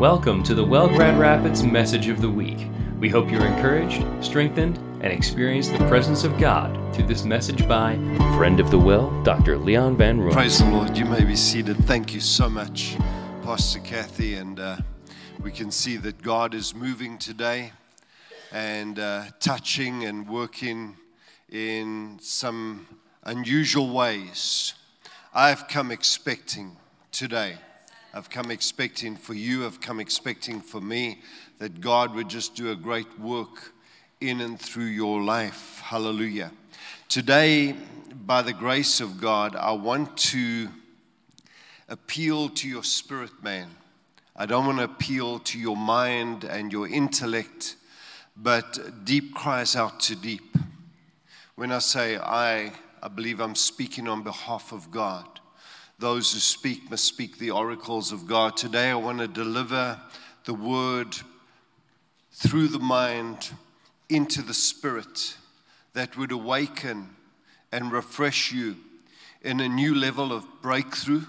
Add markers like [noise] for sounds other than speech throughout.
Welcome to the Well Grand Rapids Message of the Week. We hope you're encouraged, strengthened, and experience the presence of God through this message by friend of the well, Dr. Leon Van Rooyen. Praise the Lord. You may be seated. Thank you so much, Pastor Kathy. And uh, we can see that God is moving today and uh, touching and working in some unusual ways. I've come expecting today. I've come expecting for you, I've come expecting for me that God would just do a great work in and through your life. Hallelujah. Today, by the grace of God, I want to appeal to your spirit, man. I don't want to appeal to your mind and your intellect, but deep cries out to deep. When I say I, I believe I'm speaking on behalf of God. Those who speak must speak the oracles of God. Today, I want to deliver the word through the mind into the spirit that would awaken and refresh you in a new level of breakthrough,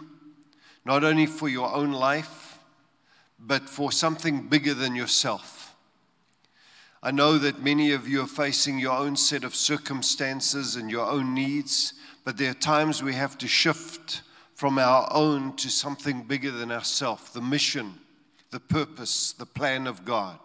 not only for your own life, but for something bigger than yourself. I know that many of you are facing your own set of circumstances and your own needs, but there are times we have to shift from our own to something bigger than ourselves the mission, the purpose, the plan of God.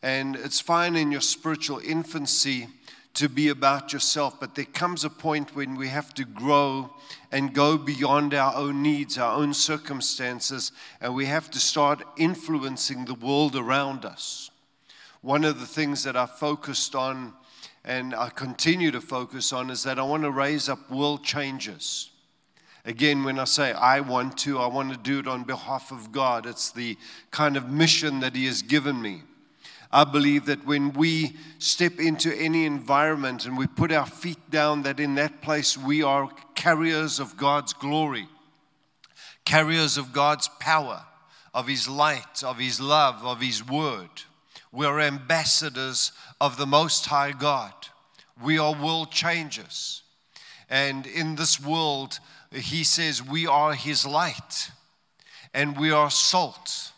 And it's fine in your spiritual infancy to be about yourself, but there comes a point when we have to grow and go beyond our own needs, our own circumstances, and we have to start influencing the world around us. One of the things that I focused on and I continue to focus on is that I want to raise up world changers. Again, when I say I want to, I want to do it on behalf of God. It's the kind of mission that He has given me. I believe that when we step into any environment and we put our feet down, that in that place we are carriers of God's glory, carriers of God's power, of His light, of His love, of His word. We're ambassadors of the Most High God. We are world changers. And in this world, he says we are his light and we are salt.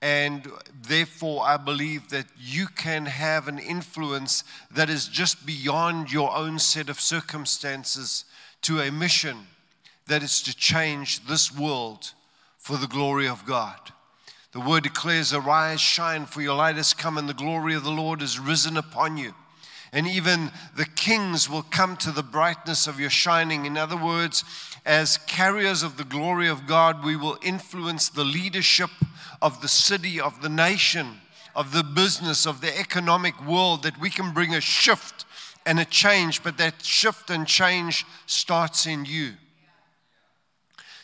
And therefore, I believe that you can have an influence that is just beyond your own set of circumstances to a mission that is to change this world for the glory of God. The word declares, Arise, shine, for your light has come, and the glory of the Lord is risen upon you and even the kings will come to the brightness of your shining. In other words, as carriers of the glory of God, we will influence the leadership of the city, of the nation, of the business, of the economic world, that we can bring a shift and a change, but that shift and change starts in you.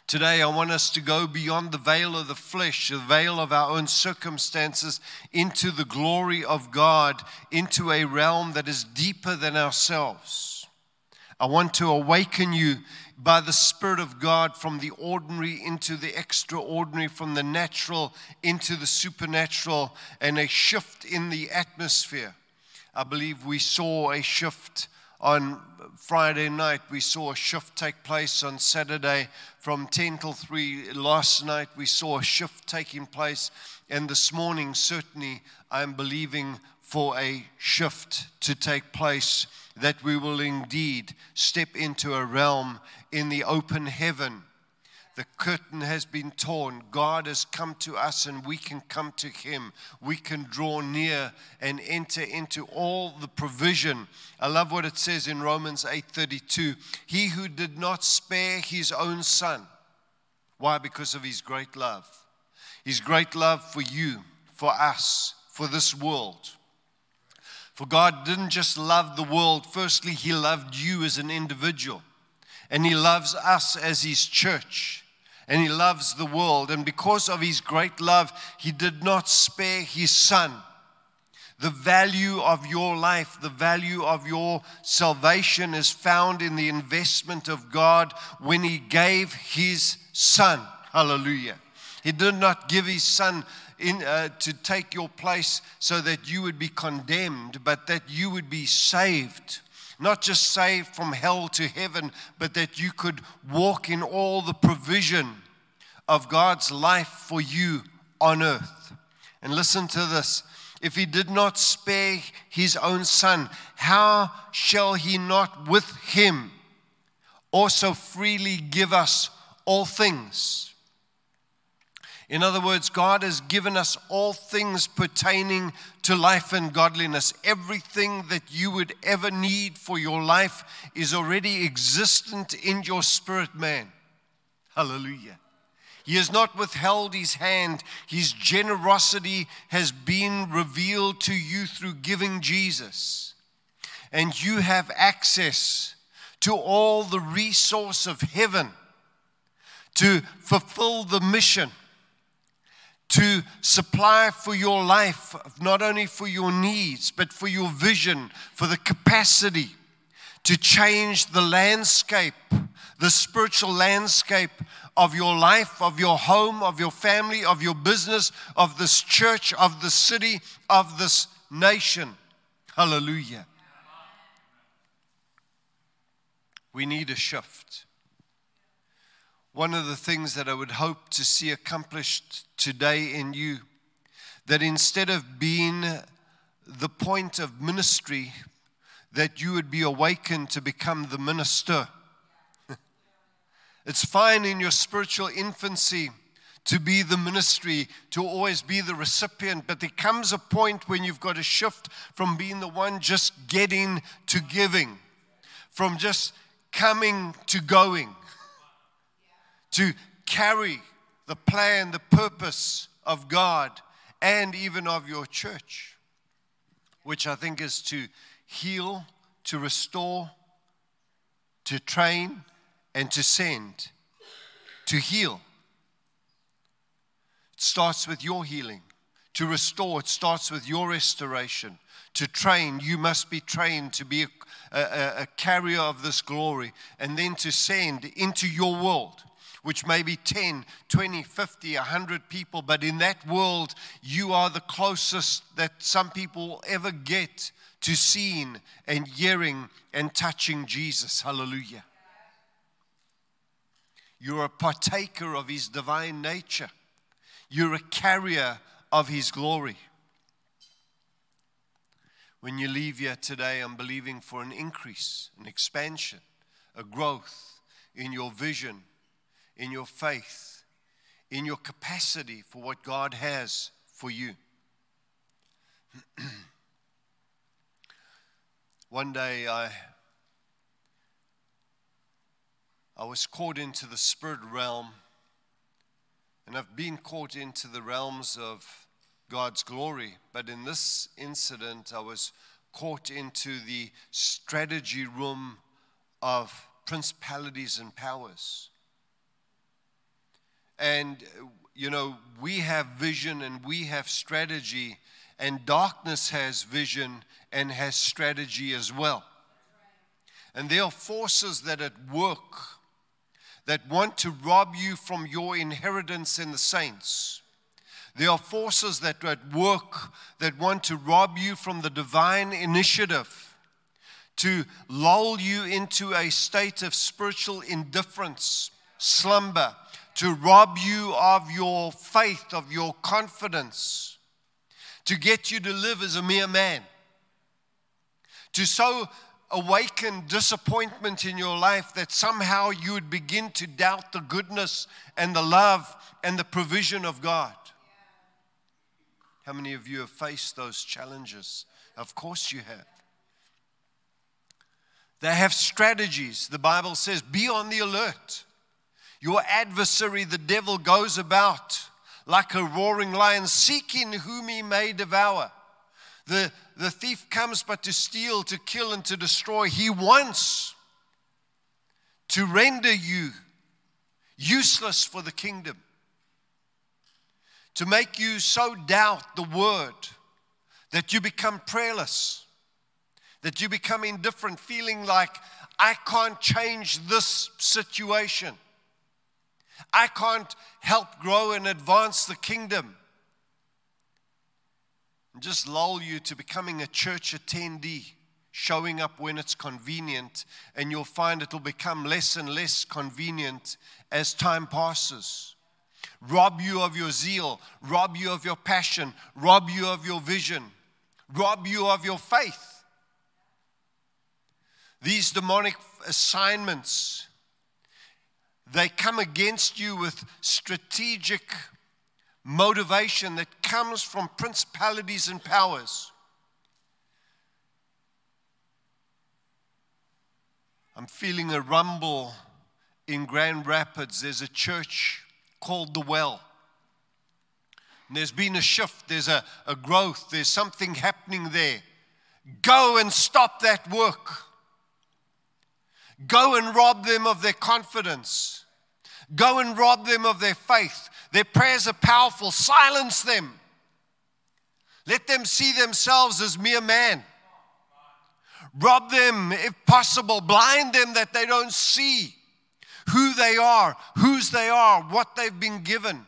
Today, I want us to go beyond the veil of the flesh, the veil of our own circumstances, into the glory of God, into a realm that is deeper than ourselves. I want to awaken you by the Spirit of God from the ordinary into the extraordinary, from the natural into the supernatural, and a shift in the atmosphere. I believe we saw a shift on Friday night, we saw a shift take place on Saturday from 10 till 3. Last night, we saw a shift taking place. And this morning, certainly, I'm believing for a shift to take place, that we will indeed step into a realm in the open heaven the curtain has been torn. God has come to us and we can come to Him. We can draw near and enter into all the provision. I love what it says in Romans 8:32. He who did not spare his own son. Why? Because of his great love. His great love for you, for us, for this world. For God didn't just love the world, firstly, He loved you as an individual, and He loves us as His church and he loves the world. And because of his great love, he did not spare his son. The value of your life, the value of your salvation is found in the investment of God when he gave his son. Hallelujah. He did not give his son in, uh, to take your place so that you would be condemned, but that you would be saved not just saved from hell to heaven, but that you could walk in all the provision of God's life for you on earth. And listen to this if he did not spare his own son, how shall he not with him also freely give us all things? In other words, God has given us all things pertaining to life and godliness. Everything that you would ever need for your life is already existent in your spirit, man. Hallelujah. He has not withheld his hand. His generosity has been revealed to you through giving Jesus. And you have access to all the resource of heaven to fulfill the mission, to supply for your life, not only for your needs, but for your vision, for the capacity to change the landscape, the spiritual landscape of your life, of your home, of your family, of your business, of this church, of the city, of this nation. Hallelujah. We need a shift. One of the things that I would hope to see accomplished today in you that instead of being the point of ministry, that you would be awakened to become the minister. [laughs] It's fine in your spiritual infancy to be the ministry, to always be the recipient, but there comes a point when you've got to shift from being the one just getting to giving, from just coming to going, to carry the plan, the purpose of God and even of your church, which I think is to heal, to restore, to train, and to send, to heal. It starts with your healing. To restore, it starts with your restoration. To train, you must be trained to be a, a, a carrier of this glory. And then to send into your world which may be 10, 20, 50, 100 people, but in that world, you are the closest that some people will ever get to seeing and hearing and touching Jesus. Hallelujah. You're a partaker of His divine nature. You're a carrier of His glory. When you leave here today, I'm believing for an increase, an expansion, a growth in your vision, in your faith, in your capacity for what God has for you. [clears throat] One day I I was caught into the spirit realm, and I've been caught into the realms of God's glory. But in this incident, I was caught into the strategy room of principalities and powers. And, you know, we have vision and we have strategy, and darkness has vision and has strategy as well. And there are forces that at work that want to rob you from your inheritance in the saints. There are forces that are at work that want to rob you from the divine initiative, to lull you into a state of spiritual indifference, slumber, to rob you of your faith, of your confidence, to get you to live as a mere man, to so awaken disappointment in your life that somehow you would begin to doubt the goodness and the love and the provision of God. How many of you have faced those challenges? Of course you have. They have strategies. The Bible says, be on the alert. Your adversary, the devil, goes about like a roaring lion, seeking whom he may devour. The, the thief comes but to steal, to kill, and to destroy. He wants to render you useless for the kingdom, to make you so doubt the word that you become prayerless, that you become indifferent, feeling like, I can't change this situation. I can't help grow and advance the kingdom and just lull you to becoming a church attendee, showing up when it's convenient, and you'll find it'll become less and less convenient as time passes. rob you of your zeal, rob you of your passion, rob you of your vision, rob you of your faith. These demonic assignments, they come against you with strategic motivation that comes from principalities and powers. I'm feeling a rumble in Grand Rapids. There's a church called The Well. And there's been a shift, there's a, a growth, there's something happening there. Go and stop that work. Go and rob them of their confidence. Go and rob them of their faith. Their prayers are powerful. Silence them. Let them see themselves as mere man. Rob them, if possible, blind them that they don't see who they are, whose they are, what they've been given.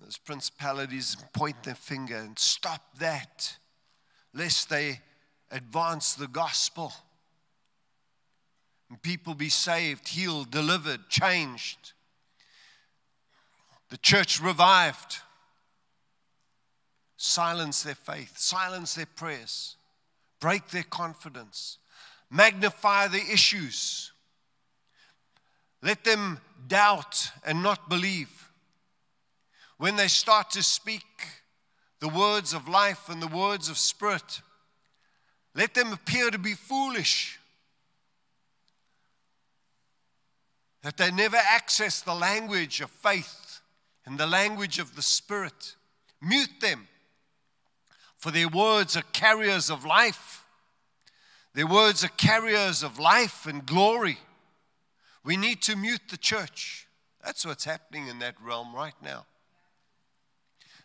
Those principalities point their finger and stop that, lest they advance the gospel. And people be saved, healed, delivered, changed. The church revived. Silence their faith, silence their prayers break their confidence, magnify the issues, let them doubt and not believe. When they start to speak the words of life and the words of spirit, let them appear to be foolish. That they never access the language of faith and the language of the Spirit. Mute them for their words are carriers of life. Their words are carriers of life and glory. We need to mute the church. That's what's happening in that realm right now.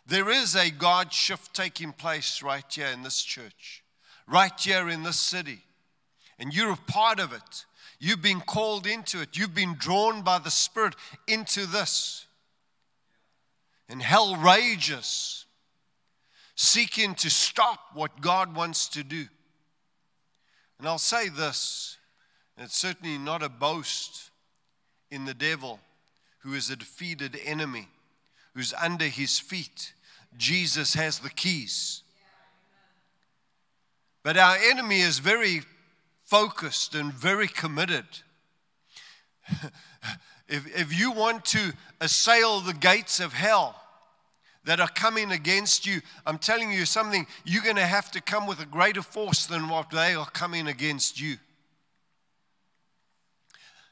There is a God shift taking place right here in this church, right here in this city. And you're a part of it. You've been called into it. You've been drawn by the Spirit into this. And hell rages seeking to stop what God wants to do. And I'll say this, it's certainly not a boast in the devil, who is a defeated enemy, who's under his feet. Jesus has the keys. But our enemy is very focused and very committed. [laughs] if, if you want to assail the gates of hell, that are coming against you, I'm telling you something, you're going to have to come with a greater force than what they are coming against you.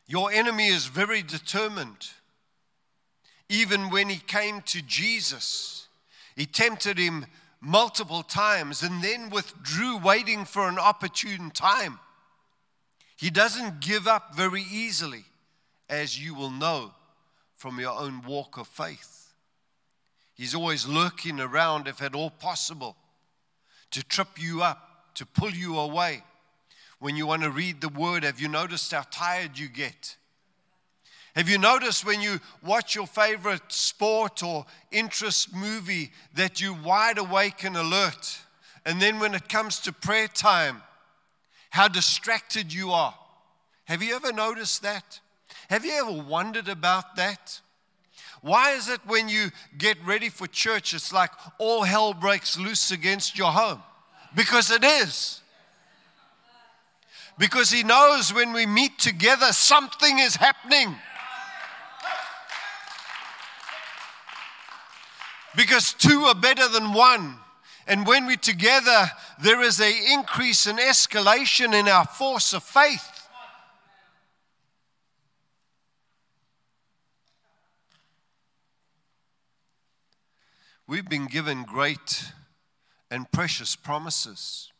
Your enemy is very determined. Even when he came to Jesus, he tempted him multiple times and then withdrew, waiting for an opportune time. He doesn't give up very easily, as you will know from your own walk of faith. He's always lurking around, if at all possible, to trip you up, to pull you away. When you want to read the word, have you noticed how tired you get? Have you noticed when you watch your favorite sport or interest movie that you're wide awake and alert? And then when it comes to prayer time, how distracted you are. Have you ever noticed that? Have you ever wondered about that? Why is it when you get ready for church, it's like all hell breaks loose against your home? Because it is. Because He knows when we meet together, something is happening. Because two are better than one. And when we're together, there is an increase and escalation in our force of faith. We've been given great and precious promises.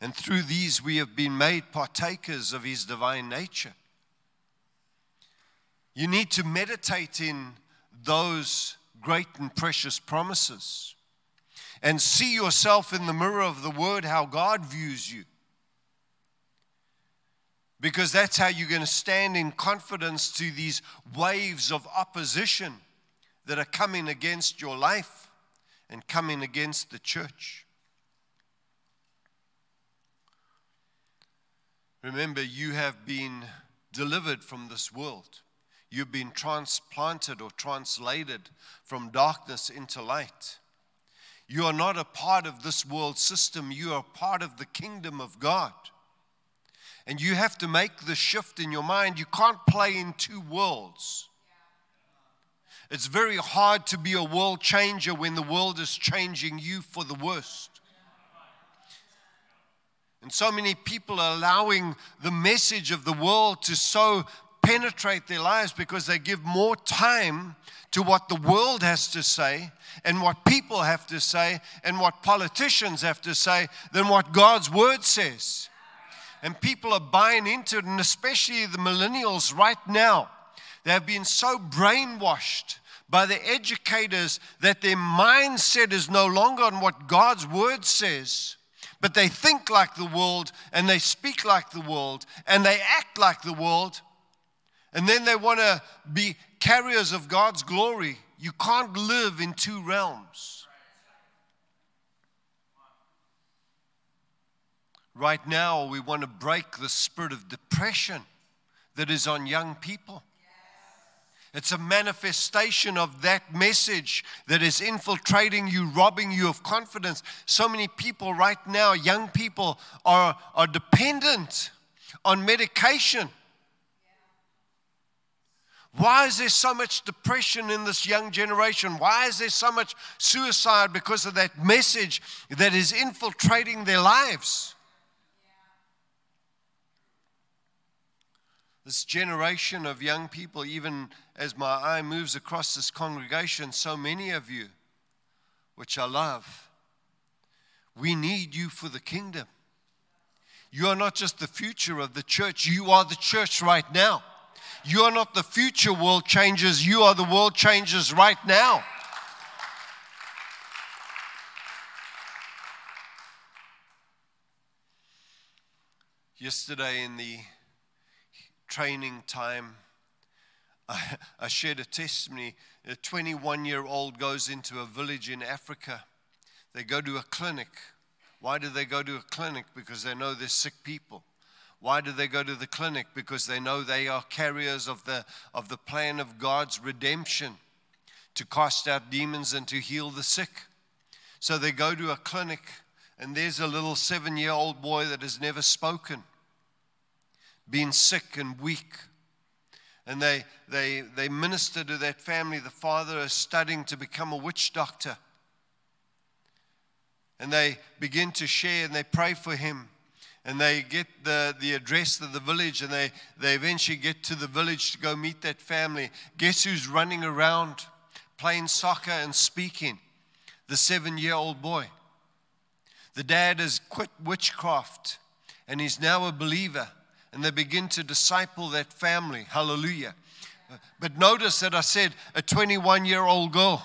And through these, we have been made partakers of His divine nature. You need to meditate in those great and precious promises and see yourself in the mirror of the Word how God views you. Because that's how you're going to stand in confidence to these waves of opposition that are coming against your life and coming against the church. Remember, you have been delivered from this world. You've been transplanted or translated from darkness into light. You are not a part of this world system, you are part of the kingdom of God. And you have to make the shift in your mind. You can't play in two worlds. It's very hard to be a world changer when the world is changing you for the worst. And so many people are allowing the message of the world to so penetrate their lives because they give more time to what the world has to say and what people have to say and what politicians have to say than what God's word says. And people are buying into it, and especially the millennials right now. They have been so brainwashed by the educators that their mindset is no longer on what God's word says, but they think like the world and they speak like the world and they act like the world. And then they want to be carriers of God's glory. You can't live in two realms. Right now, we want to break the spirit of depression that is on young people. It's a manifestation of that message that is infiltrating you, robbing you of confidence. So many people right now, young people, are, are dependent on medication. Why is there so much depression in this young generation? Why is there so much suicide because of that message that is infiltrating their lives? This generation of young people, even as my eye moves across this congregation, so many of you, which I love, we need you for the kingdom. You are not just the future of the church, you are the church right now. You are not the future world changers, you are the world changers right now. Yesterday in the training time, [laughs] I, I shared a testimony. A 21 year old goes into a village in Africa. They go to a clinic. Why do they go to a clinic? Because they know there's sick people. Why do they go to the clinic? Because they know they are carriers of the, of the plan of God's redemption to cast out demons and to heal the sick. So they go to a clinic, and there's a little seven year old boy that has never spoken been sick and weak. And they, they, they minister to that family. The father is studying to become a witch doctor. And they begin to share and they pray for him. And they get the, the address of the village and they, they eventually get to the village to go meet that family. Guess who's running around playing soccer and speaking? The seven year old boy. The dad has quit witchcraft and he's now a believer and they begin to disciple that family. Hallelujah. But notice that I said a 21 year old girl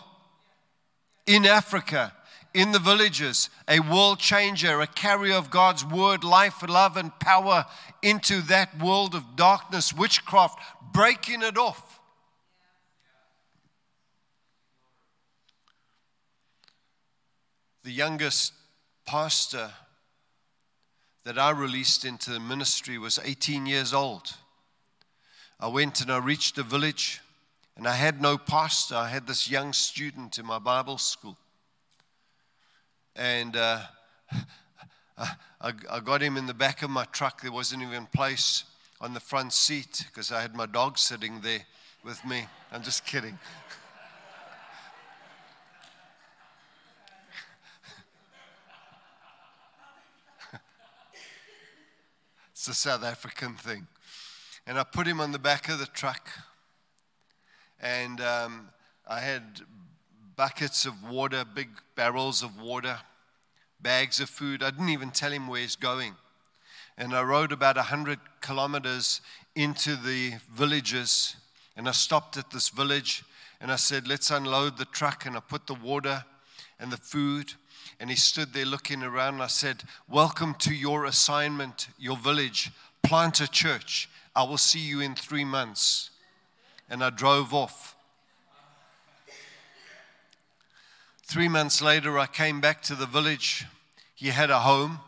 in Africa, in the villages, a world changer, a carrier of God's word, life, love, and power into that world of darkness, witchcraft, breaking it off. The youngest pastor that I released into the ministry was 18 years old. I went and I reached a village, and I had no pastor. I had this young student in my Bible school. And uh, [laughs] I, I got him in the back of my truck. There wasn't even place on the front seat because I had my dog sitting there with me. I'm just kidding. [laughs] It's a South African thing. And I put him on the back of the truck. And um, I had buckets of water, big barrels of water, bags of food. I didn't even tell him where he's going. And I rode about 100 kilometers into the villages. And I stopped at this village and I said, Let's unload the truck. And I put the water and the food and he stood there looking around. And I said, Welcome to your assignment, your village. Plant a church. I will see you in three months. And I drove off. Three months later, I came back to the village. He had a home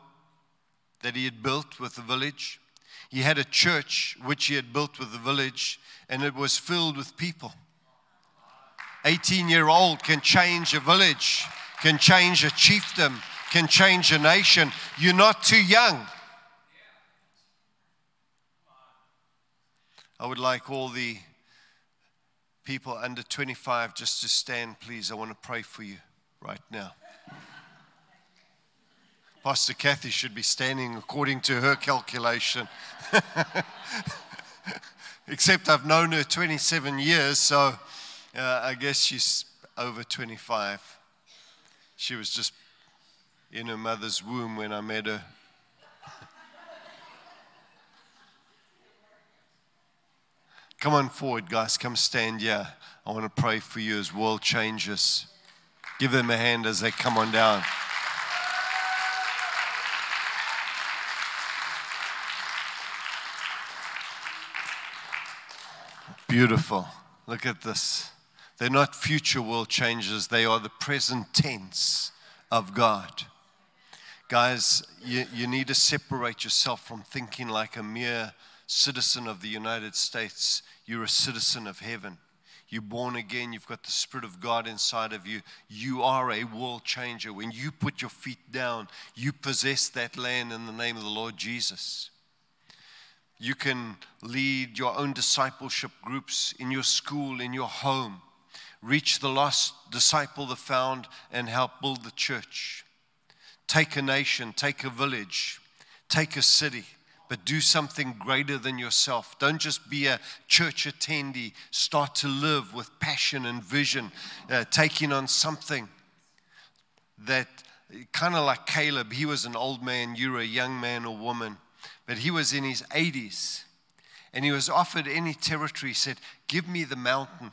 that he had built with the village. He had a church which he had built with the village, and it was filled with people. 18 year old can change a village, can change a chiefdom, can change a nation. You're not too young. I would like all the people under 25 just to stand, please. I want to pray for you right now. Pastor Kathy should be standing according to her calculation. [laughs] Except I've known her 27 years, so uh, I guess she's over 25. She was just in her mother's womb when I met her. [laughs] Come on forward, guys. Come stand here. I want to pray for you as world changes. Give them a hand as they come on down. Beautiful. Look at this. They're not future world changes, they are the present tense of God. Guys, you, you need to separate yourself from thinking like a mere citizen of the United States. You're a citizen of heaven. You're born again. You've got the Spirit of God inside of you. You are a world changer. When you put your feet down, you possess that land in the name of the Lord Jesus. You can lead your own discipleship groups in your school, in your home, reach the lost, disciple the found, and help build the church. Take a nation, take a village, take a city, but do something greater than yourself. Don't just be a church attendee. Start to live with passion and vision, uh, taking on something that kind of like Caleb, he was an old man, you're a young man or woman but he was in his 80s and he was offered any territory. He said, Give me the mountain.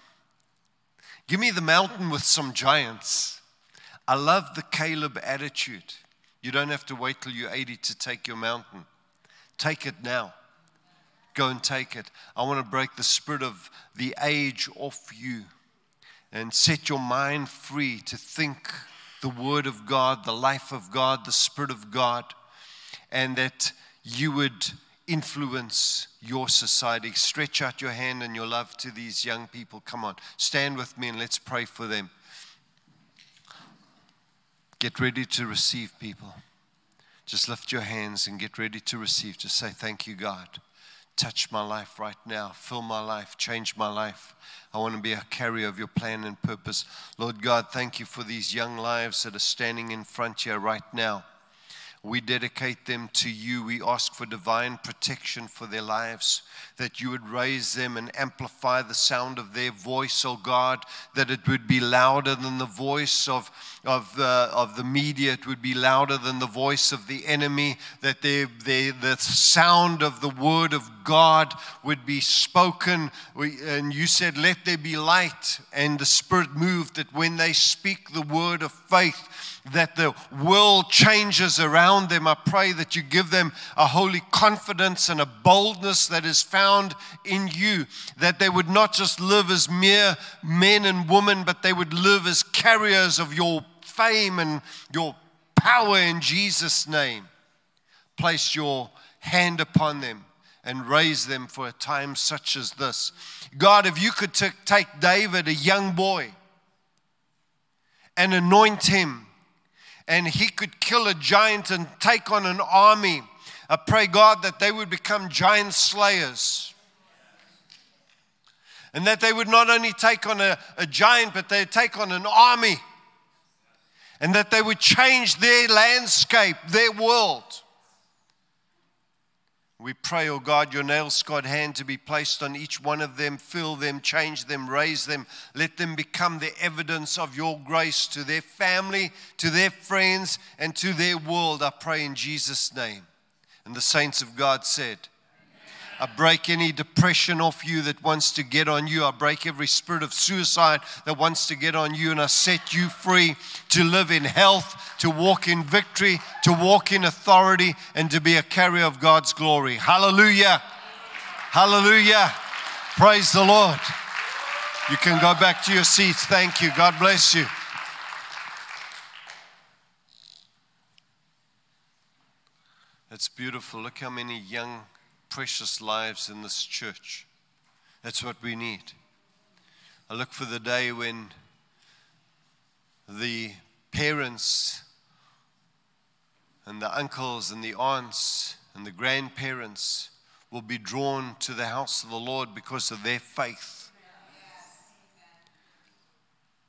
Give me the mountain with some giants. I love the Caleb attitude. You don't have to wait till you're 80 to take your mountain. Take it now. Go and take it. I want to break the spirit of the age off you and set your mind free to think the Word of God, the life of God, the Spirit of God, and that you would influence your society. Stretch out your hand and your love to these young people. Come on, stand with me and let's pray for them. Get ready to receive people. Just lift your hands and get ready to receive. Just say, Thank you, God. Touch my life right now. Fill my life. Change my life. I want to be a carrier of your plan and purpose. Lord God, thank you for these young lives that are standing in front here right now. We dedicate them to you. We ask for divine protection for their lives, that you would raise them and amplify the sound of their voice, oh God, that it would be louder than the voice of, of, uh, of the media, it would be louder than the voice of the enemy, that they, they, the sound of the word of God would be spoken. We, and you said, Let there be light. And the Spirit moved that when they speak the word of faith, that the world changes around them. I pray that you give them a holy confidence and a boldness that is found in you, that they would not just live as mere men and women, but they would live as carriers of your fame and your power in Jesus' name. Place your hand upon them and raise them for a time such as this. God, if you could t- take David, a young boy, and anoint him and he could kill a giant and take on an army. I pray, God, that they would become giant slayers. And that they would not only take on a, a giant, but they'd take on an army. And that they would change their landscape, their world. We pray, oh God, your nail scarred hand to be placed on each one of them, fill them, change them, raise them. Let them become the evidence of your grace to their family, to their friends, and to their world. I pray in Jesus' name. And the saints of God said, I break any depression off you that wants to get on you. I break every spirit of suicide that wants to get on you. And I set you free to live in health, to walk in victory, to walk in authority, and to be a carrier of God's glory. Hallelujah. Hallelujah. Praise the Lord. You can go back to your seats. Thank you. God bless you. That's beautiful. Look how many young precious lives in this church. That's what we need. I look for the day when the parents and the uncles and the aunts and the grandparents will be drawn to the house of the Lord because of their faith.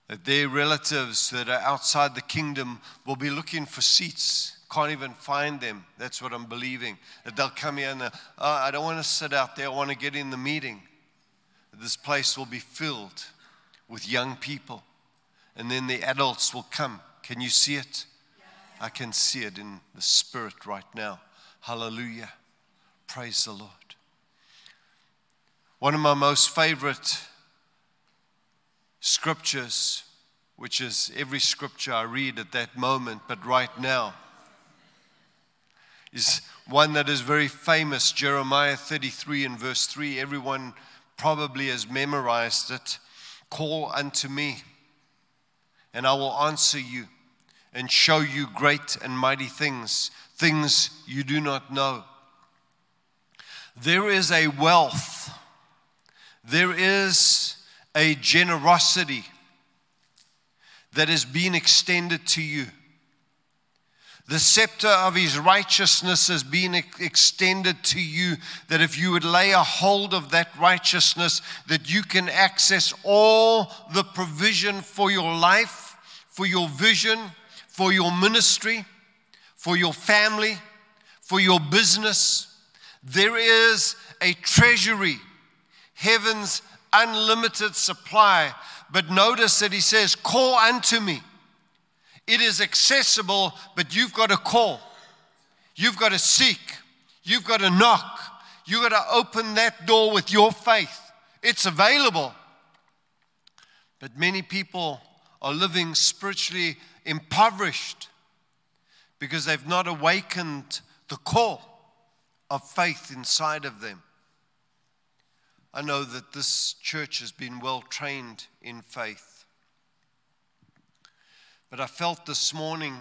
That their relatives that are outside the kingdom will be looking for seats, can't even find them. That's what I'm believing. That they'll come here uh, and, oh, I don't want to sit out there, I want to get in the meeting. This place will be filled with young people. And then the adults will come. Can you see it? I can see it in the spirit right now. Hallelujah. Praise the Lord. One of my most favorite scriptures, which is every scripture I read at that moment, but right now, is one that is very famous Jeremiah 33 and verse 3. Everyone probably has memorized it. Call unto me, and I will answer you and show you great and mighty things, things you do not know. There is a wealth, there is a generosity that has been extended to you. The scepter of his righteousness has been extended to you, that if you would lay a hold of that righteousness, that you can access all the provision for your life, for your vision, for your ministry, for your family, for your business. There is a treasury, heaven's unlimited supply. But notice that he says, Call unto me it is accessible, but you've got to call. You've got to seek. You've got to knock. You've got to open that door with your faith. It's available. But many people are living spiritually impoverished because they've not awakened the call of faith inside of them. I know that this church has been well trained in faith. But I felt this morning,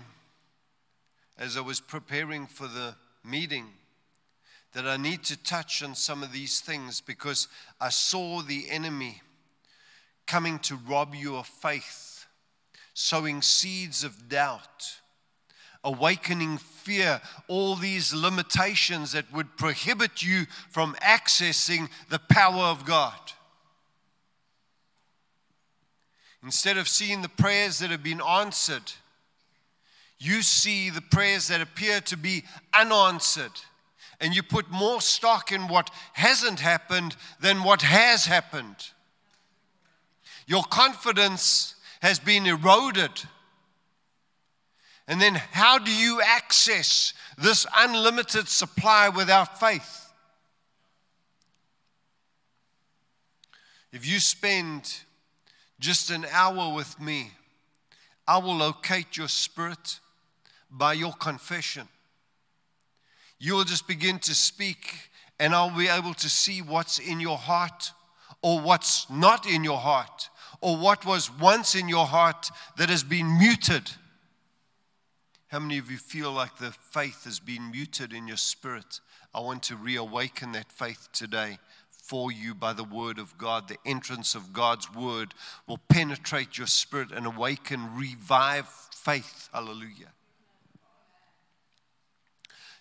as I was preparing for the meeting, that I need to touch on some of these things because I saw the enemy coming to rob you of faith, sowing seeds of doubt, awakening fear, all these limitations that would prohibit you from accessing the power of God. Instead of seeing the prayers that have been answered, you see the prayers that appear to be unanswered. And you put more stock in what hasn't happened than what has happened. Your confidence has been eroded. And then, how do you access this unlimited supply without faith? If you spend just an hour with me, I will locate your spirit by your confession. You will just begin to speak, and I'll be able to see what's in your heart or what's not in your heart or what was once in your heart that has been muted. How many of you feel like the faith has been muted in your spirit? I want to reawaken that faith today for you by the word of God. The entrance of God's word will penetrate your spirit and awaken, revive faith. Hallelujah.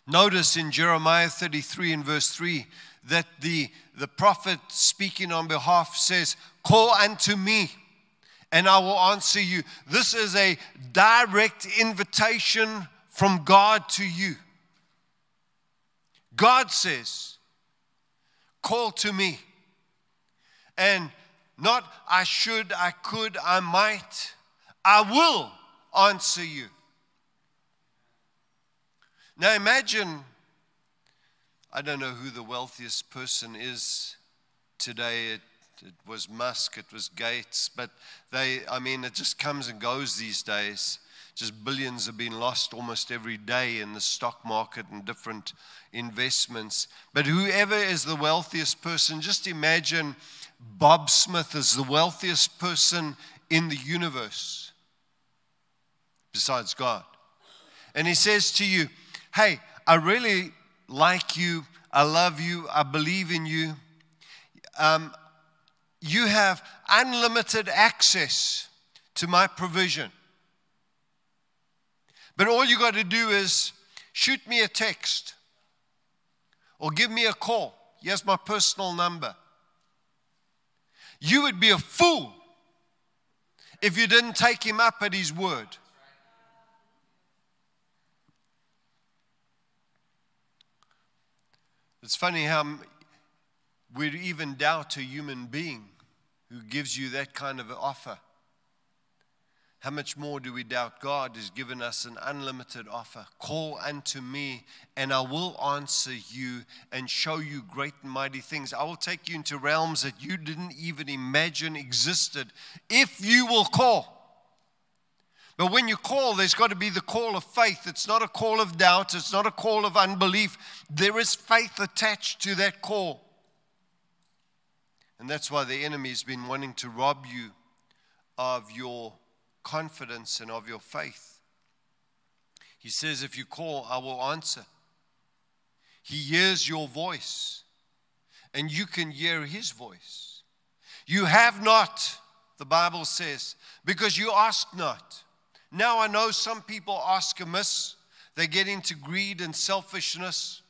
Notice in Jeremiah 33 and verse 3 that the, the prophet speaking on behalf says, Call unto me and I will answer you. This is a direct invitation from God to you. God says, Call to me. And not I should, I could, I might. I will answer you. Now imagine, I don't know who the wealthiest person is today. It, it was Musk, it was Gates, but they, I mean, it just comes and goes these days. Just billions have been lost almost every day in the stock market and different investments. But whoever is the wealthiest person, just imagine Bob Smith is the wealthiest person in the universe besides God. And he says to you, Hey, I really like you. I love you. I believe in you. Um, you have unlimited access to my provision. But all you got to do is shoot me a text or give me a call. Here's my personal number. You would be a fool if you didn't take him up at his word. It's funny how we'd even doubt a human being who gives you that kind of offer. How much more do we doubt God has given us an unlimited offer? Call unto me, and I will answer you and show you great and mighty things. I will take you into realms that you didn't even imagine existed if you will call. But when you call, there's got to be the call of faith. It's not a call of doubt, it's not a call of unbelief. There is faith attached to that call. And that's why the enemy has been wanting to rob you of your confidence and of your faith. He says, If you call, I will answer. He hears your voice, and you can hear his voice. You have not, the Bible says, because you ask not. Now I know some people ask amiss, they get into greed and selfishness.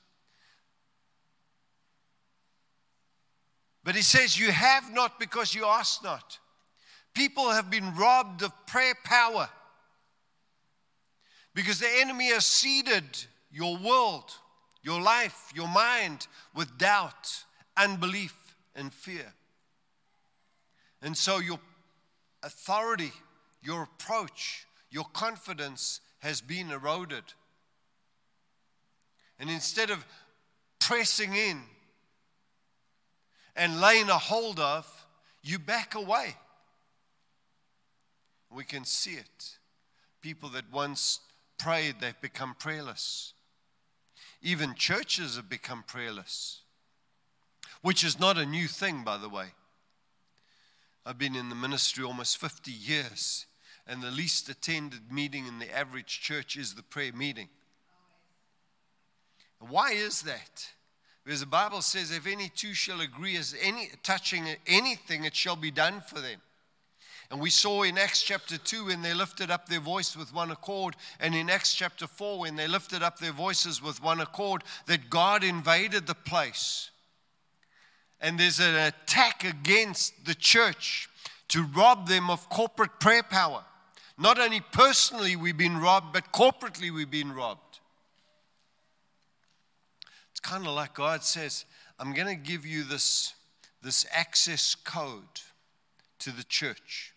But he says, You have not because you ask not. People have been robbed of prayer power because the enemy has seeded your world, your life, your mind with doubt, unbelief, and fear. And so your authority, your approach, your confidence has been eroded. And instead of pressing in and laying a hold of, you back away. We can see it. People that once prayed, they've become prayerless. Even churches have become prayerless, which is not a new thing, by the way. I've been in the ministry almost 50 years, and the least attended meeting in the average church is the prayer meeting. Why is that? Because the Bible says, if any two shall agree as any touching anything, it shall be done for them. And we saw in Acts chapter 2 when they lifted up their voice with one accord, and in Acts chapter 4 when they lifted up their voices with one accord, that God invaded the place. And there's an attack against the church to rob them of corporate prayer power. Not only personally we've been robbed, but corporately we've been robbed. It's kind of like God says, I'm going to give you this, this access code to the church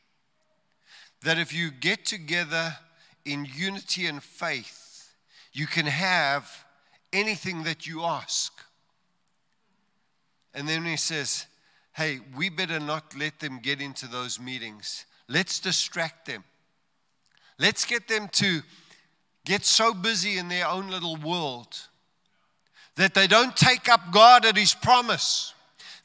that if you get together in unity and faith, you can have anything that you ask. And then he says, hey, we better not let them get into those meetings. Let's distract them. Let's get them to get so busy in their own little world that they don't take up God at His promise,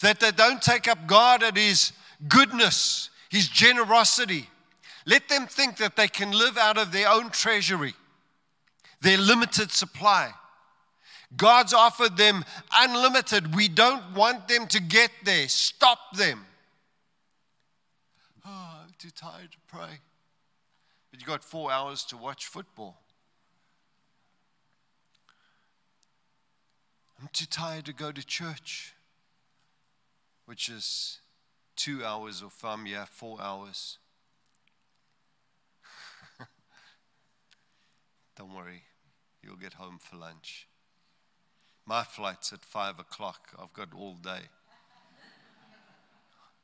that they don't take up God at His goodness, His generosity let them think that they can live out of their own treasury, their limited supply. God's offered them unlimited. We don't want them to get there. Stop them. Oh, I'm too tired to pray. But you got four hours to watch football. I'm too tired to go to church, which is two hours or from yeah, four hours. Don't worry, you'll get home for lunch. My flight's at five o'clock. I've got all day.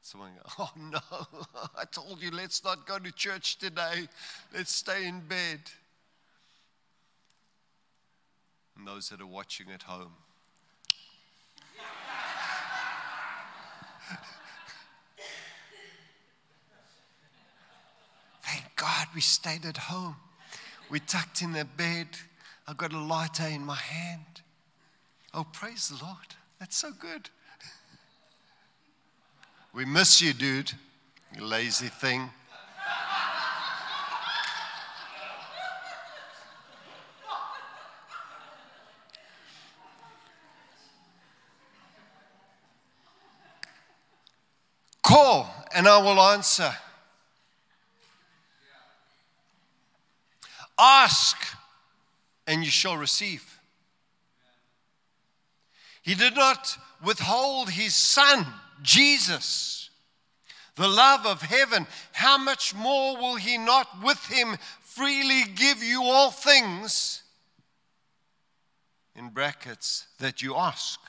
Someone goes, Oh no, [laughs] I told you let's not go to church today. Let's stay in bed. And those that are watching at home, [laughs] Thank God we stayed at home. We tucked in the bed. I've got a lighter in my hand. Oh, praise the Lord. That's so good. [laughs] we miss you, dude. You lazy thing. [laughs] Call and I will answer. Ask, and you shall receive. He did not withhold his son, Jesus, the love of heaven. How much more will he not with him freely give you all things? In brackets, that you ask.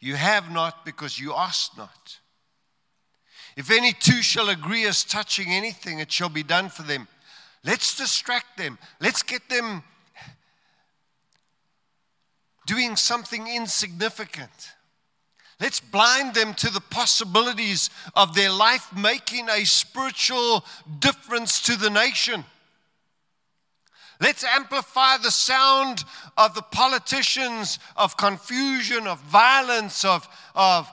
You have not because you ask not. If any two shall agree as touching anything, it shall be done for them. Let's distract them. Let's get them doing something insignificant. Let's blind them to the possibilities of their life making a spiritual difference to the nation. Let's amplify the sound of the politicians, of confusion, of violence, of, of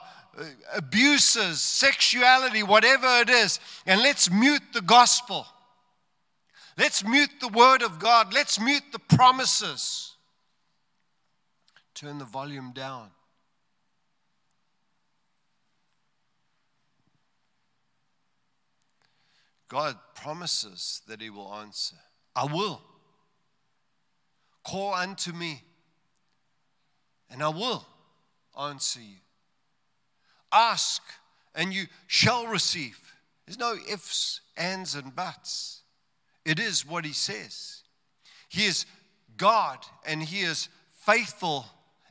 abuses, sexuality, whatever it is, and let's mute the gospel. Let's mute the word of God. Let's mute the promises. Turn the volume down. God promises that He will answer. I will. Call unto me, and I will answer you. Ask, and you shall receive. There's no ifs, ands, and buts. It is what He says. He is God, and He is faithful,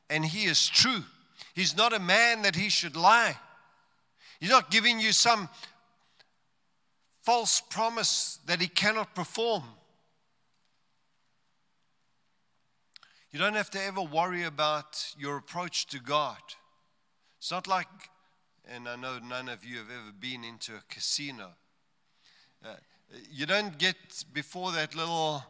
and He is true. He's not a man that He should lie. He's not giving you some false promise that He cannot perform. You don't have to ever worry about your approach to God. It's not like, and I know none of you have ever been into a casino. Uh, you don't get before that little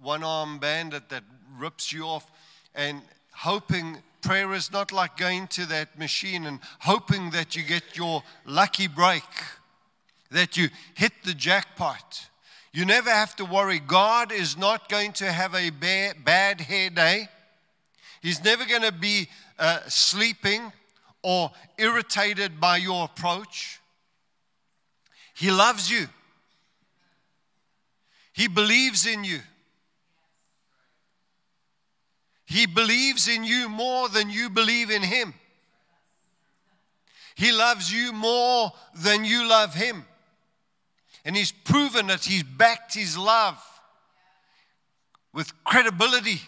one arm bandit that rips you off and hoping prayer is not like going to that machine and hoping that you get your lucky break, that you hit the jackpot. You never have to worry. God is not going to have a bad hair day. He's never going to be uh, sleeping or irritated by your approach. He loves you, He believes in you. He believes in you more than you believe in Him. He loves you more than you love Him. And he's proven it, he's backed his love with credibility.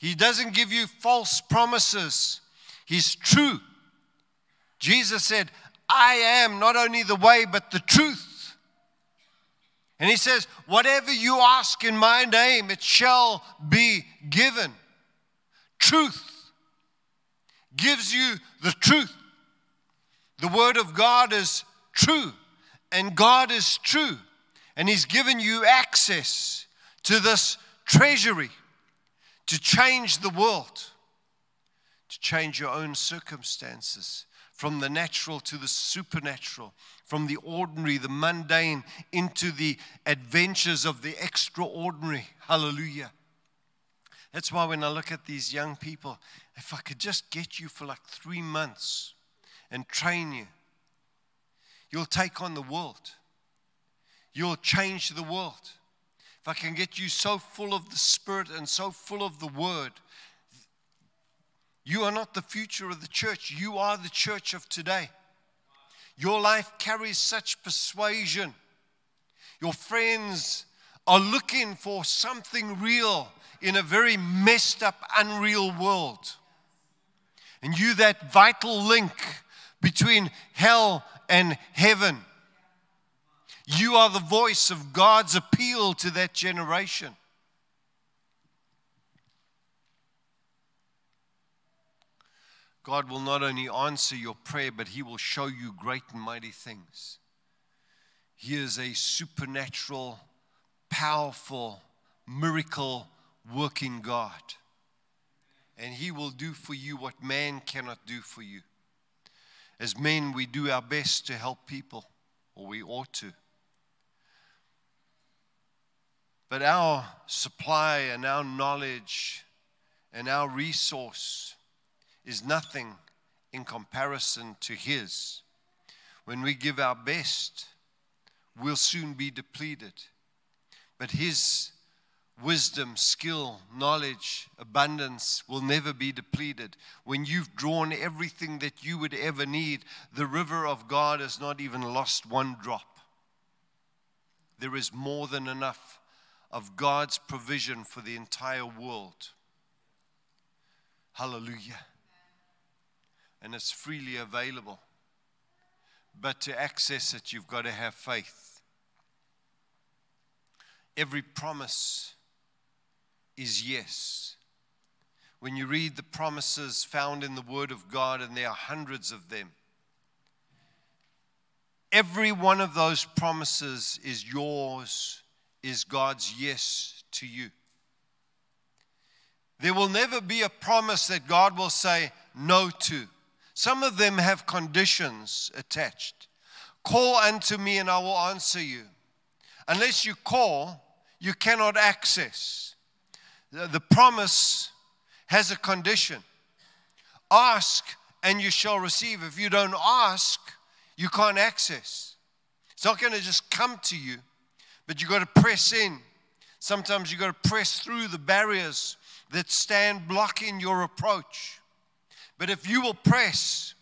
He doesn't give you false promises, he's true. Jesus said, I am not only the way, but the truth. And he says, Whatever you ask in my name, it shall be given. Truth gives you the truth. The word of God is true. And God is true. And He's given you access to this treasury to change the world, to change your own circumstances from the natural to the supernatural, from the ordinary, the mundane, into the adventures of the extraordinary. Hallelujah. That's why when I look at these young people, if I could just get you for like three months and train you You'll take on the world. You'll change the world. If I can get you so full of the Spirit and so full of the Word, you are not the future of the church. You are the church of today. Your life carries such persuasion. Your friends are looking for something real in a very messed up, unreal world. And you, that vital link between hell and heaven. You are the voice of God's appeal to that generation. God will not only answer your prayer, but He will show you great and mighty things. He is a supernatural, powerful, miracle working God. And He will do for you what man cannot do for you. As men, we do our best to help people, or we ought to. But our supply and our knowledge and our resource is nothing in comparison to His. when we give our best, we'll soon be depleted. But His wisdom, skill, knowledge, abundance will never be depleted. When you've drawn everything that you would ever need, the river of God has not even lost one drop. There is more than enough of God's provision for the entire world. Hallelujah. And it's freely available. But to access it, you've got to have faith. Every promise is yes. When you read the promises found in the Word of God, and there are hundreds of them, every one of those promises is yours, is God's yes to you. There will never be a promise that God will say no to. Some of them have conditions attached. Call unto me and I will answer you. Unless you call, you cannot access. The promise has a condition ask and you shall receive. If you don't ask, you can't access. It's not going to just come to you, but you've got to press in. Sometimes you've got to press through the barriers that stand blocking your approach. But if you will press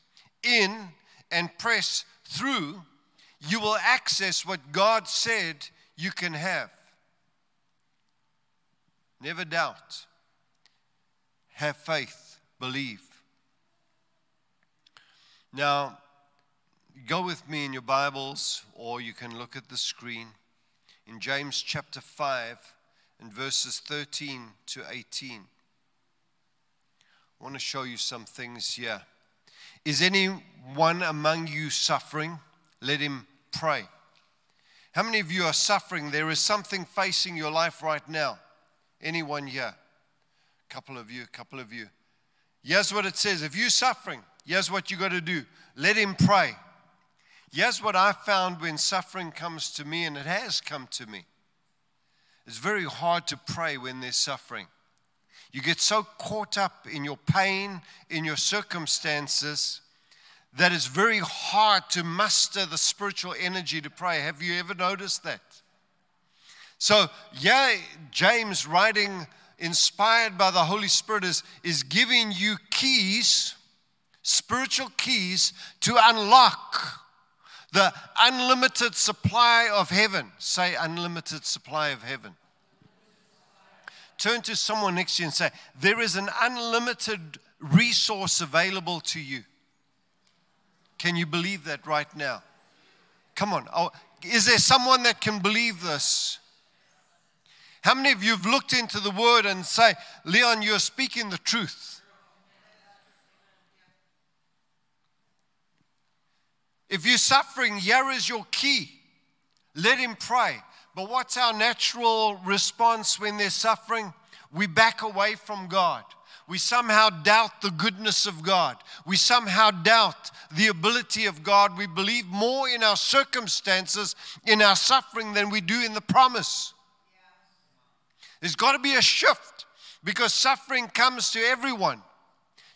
in and press through, you will access what God said you can have. Never doubt. Have faith. Believe. Now, go with me in your Bibles, or you can look at the screen in James chapter 5 and verses 13 to 18. I want to show you some things here. Is anyone among you suffering? Let him pray. How many of you are suffering? There is something facing your life right now. Anyone here? A couple of you, a couple of you. Here's what it says if you're suffering, here's what you got to do let him pray. Here's what I found when suffering comes to me, and it has come to me. It's very hard to pray when there's suffering. You get so caught up in your pain, in your circumstances, that it's very hard to muster the spiritual energy to pray. Have you ever noticed that? So, yeah, James, writing inspired by the Holy Spirit, is, is giving you keys, spiritual keys, to unlock the unlimited supply of heaven. Say, unlimited supply of heaven. Turn to someone next to you and say, There is an unlimited resource available to you. Can you believe that right now? Come on. Oh, is there someone that can believe this? How many of you have looked into the word and say, Leon, you're speaking the truth? If you're suffering, here is your key. Let him pray. But what's our natural response when there's suffering? We back away from God. We somehow doubt the goodness of God. We somehow doubt the ability of God. We believe more in our circumstances, in our suffering, than we do in the promise. There's got to be a shift because suffering comes to everyone.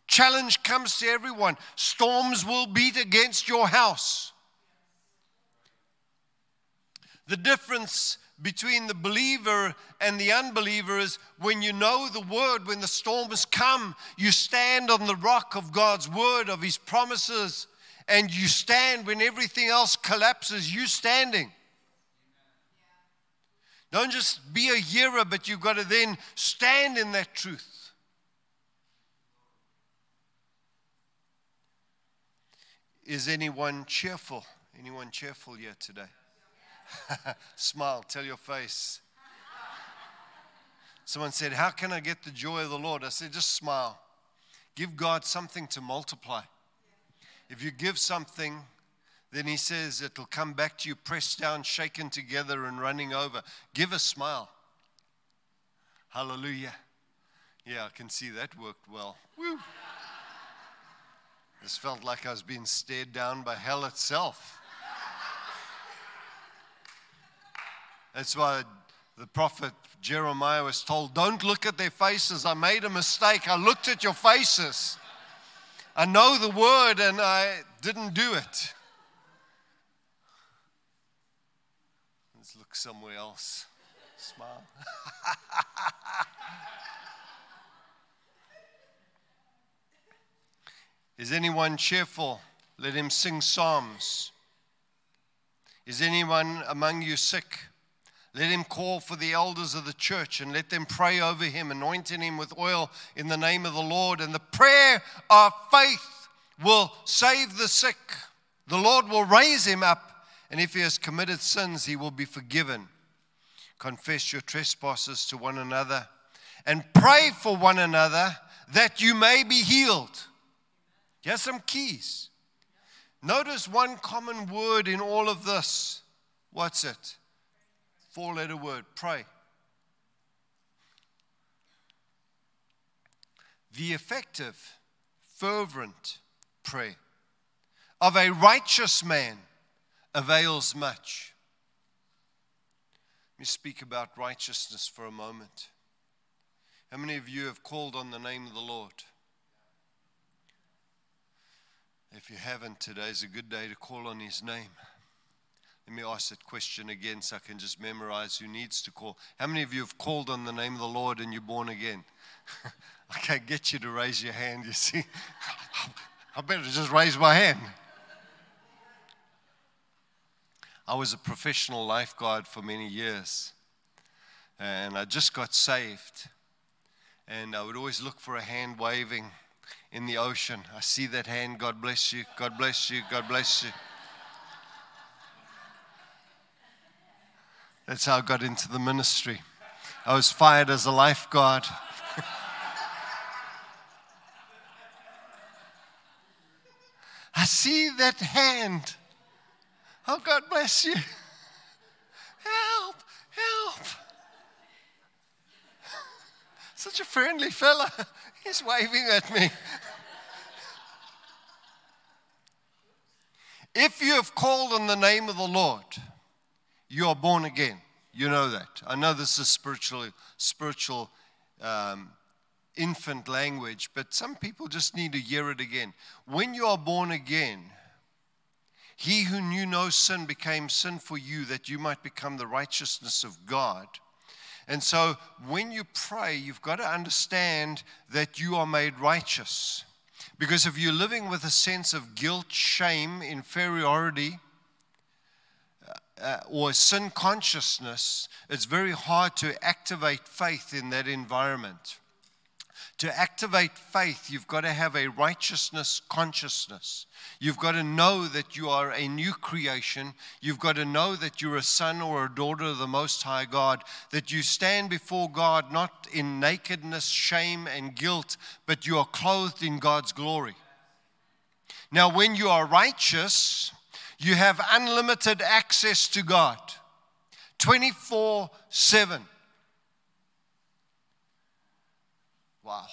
Challenge comes to everyone. Storms will beat against your house. The difference between the believer and the unbeliever is when you know the word, when the storms come, you stand on the rock of God's word, of his promises, and you stand when everything else collapses, you standing. Don't just be a hearer, but you've got to then stand in that truth. Is anyone cheerful? Anyone cheerful here today? [laughs] Smile, tell your face. Someone said, How can I get the joy of the Lord? I said, Just smile. Give God something to multiply. If you give something, then He says it'll come back to you, pressed down, shaken together, and running over. Give a smile. Hallelujah. Yeah, I can see that worked well. Woo. This felt like I was being stared down by hell itself. That's why the prophet Jeremiah was told, Don't look at their faces. I made a mistake. I looked at your faces. I know the word and I didn't do it. Let's look somewhere else. Smile. [laughs] Is anyone cheerful? Let him sing psalms. Is anyone among you sick? Let him call for the elders of the church and let them pray over him, anointing him with oil in the name of the Lord. And the prayer of faith will save the sick. The Lord will raise him up, and if he has committed sins, he will be forgiven. Confess your trespasses to one another and pray for one another that you may be healed. Here's some keys. Notice one common word in all of this. What's it? Four letter word pray. The effective, fervent prayer of a righteous man avails much. Let me speak about righteousness for a moment. How many of you have called on the name of the Lord? If you haven't, today is a good day to call on his name. Let me ask that question again so I can just memorize who needs to call. How many of you have called on the name of the Lord and you're born again? [laughs] I can't get you to raise your hand, you see. [laughs] I better just raise my hand. I was a professional lifeguard for many years, and I just got saved. And I would always look for a hand waving in the ocean. I see that hand. God bless you. God bless you. God bless you. That's how I got into the ministry. I was fired as a lifeguard. [laughs] I see that hand. Oh, God bless you. Help, help. [laughs] Such a friendly fella. He's waving at me. [laughs] if you have called on the name of the Lord, you are born again. You know that. I know this is spiritual, spiritual um, infant language, but some people just need to hear it again. When you are born again, he who knew no sin became sin for you that you might become the righteousness of God. And so when you pray, you've got to understand that you are made righteous. Because if you're living with a sense of guilt, shame, inferiority, uh, or sin consciousness, it's very hard to activate faith in that environment. To activate faith, you've got to have a righteousness consciousness. You've got to know that you are a new creation. You've got to know that you're a son or a daughter of the Most High God, that you stand before God not in nakedness, shame, and guilt, but you are clothed in God's glory. Now, when you are righteous, you have unlimited access to God 24 7. Wow.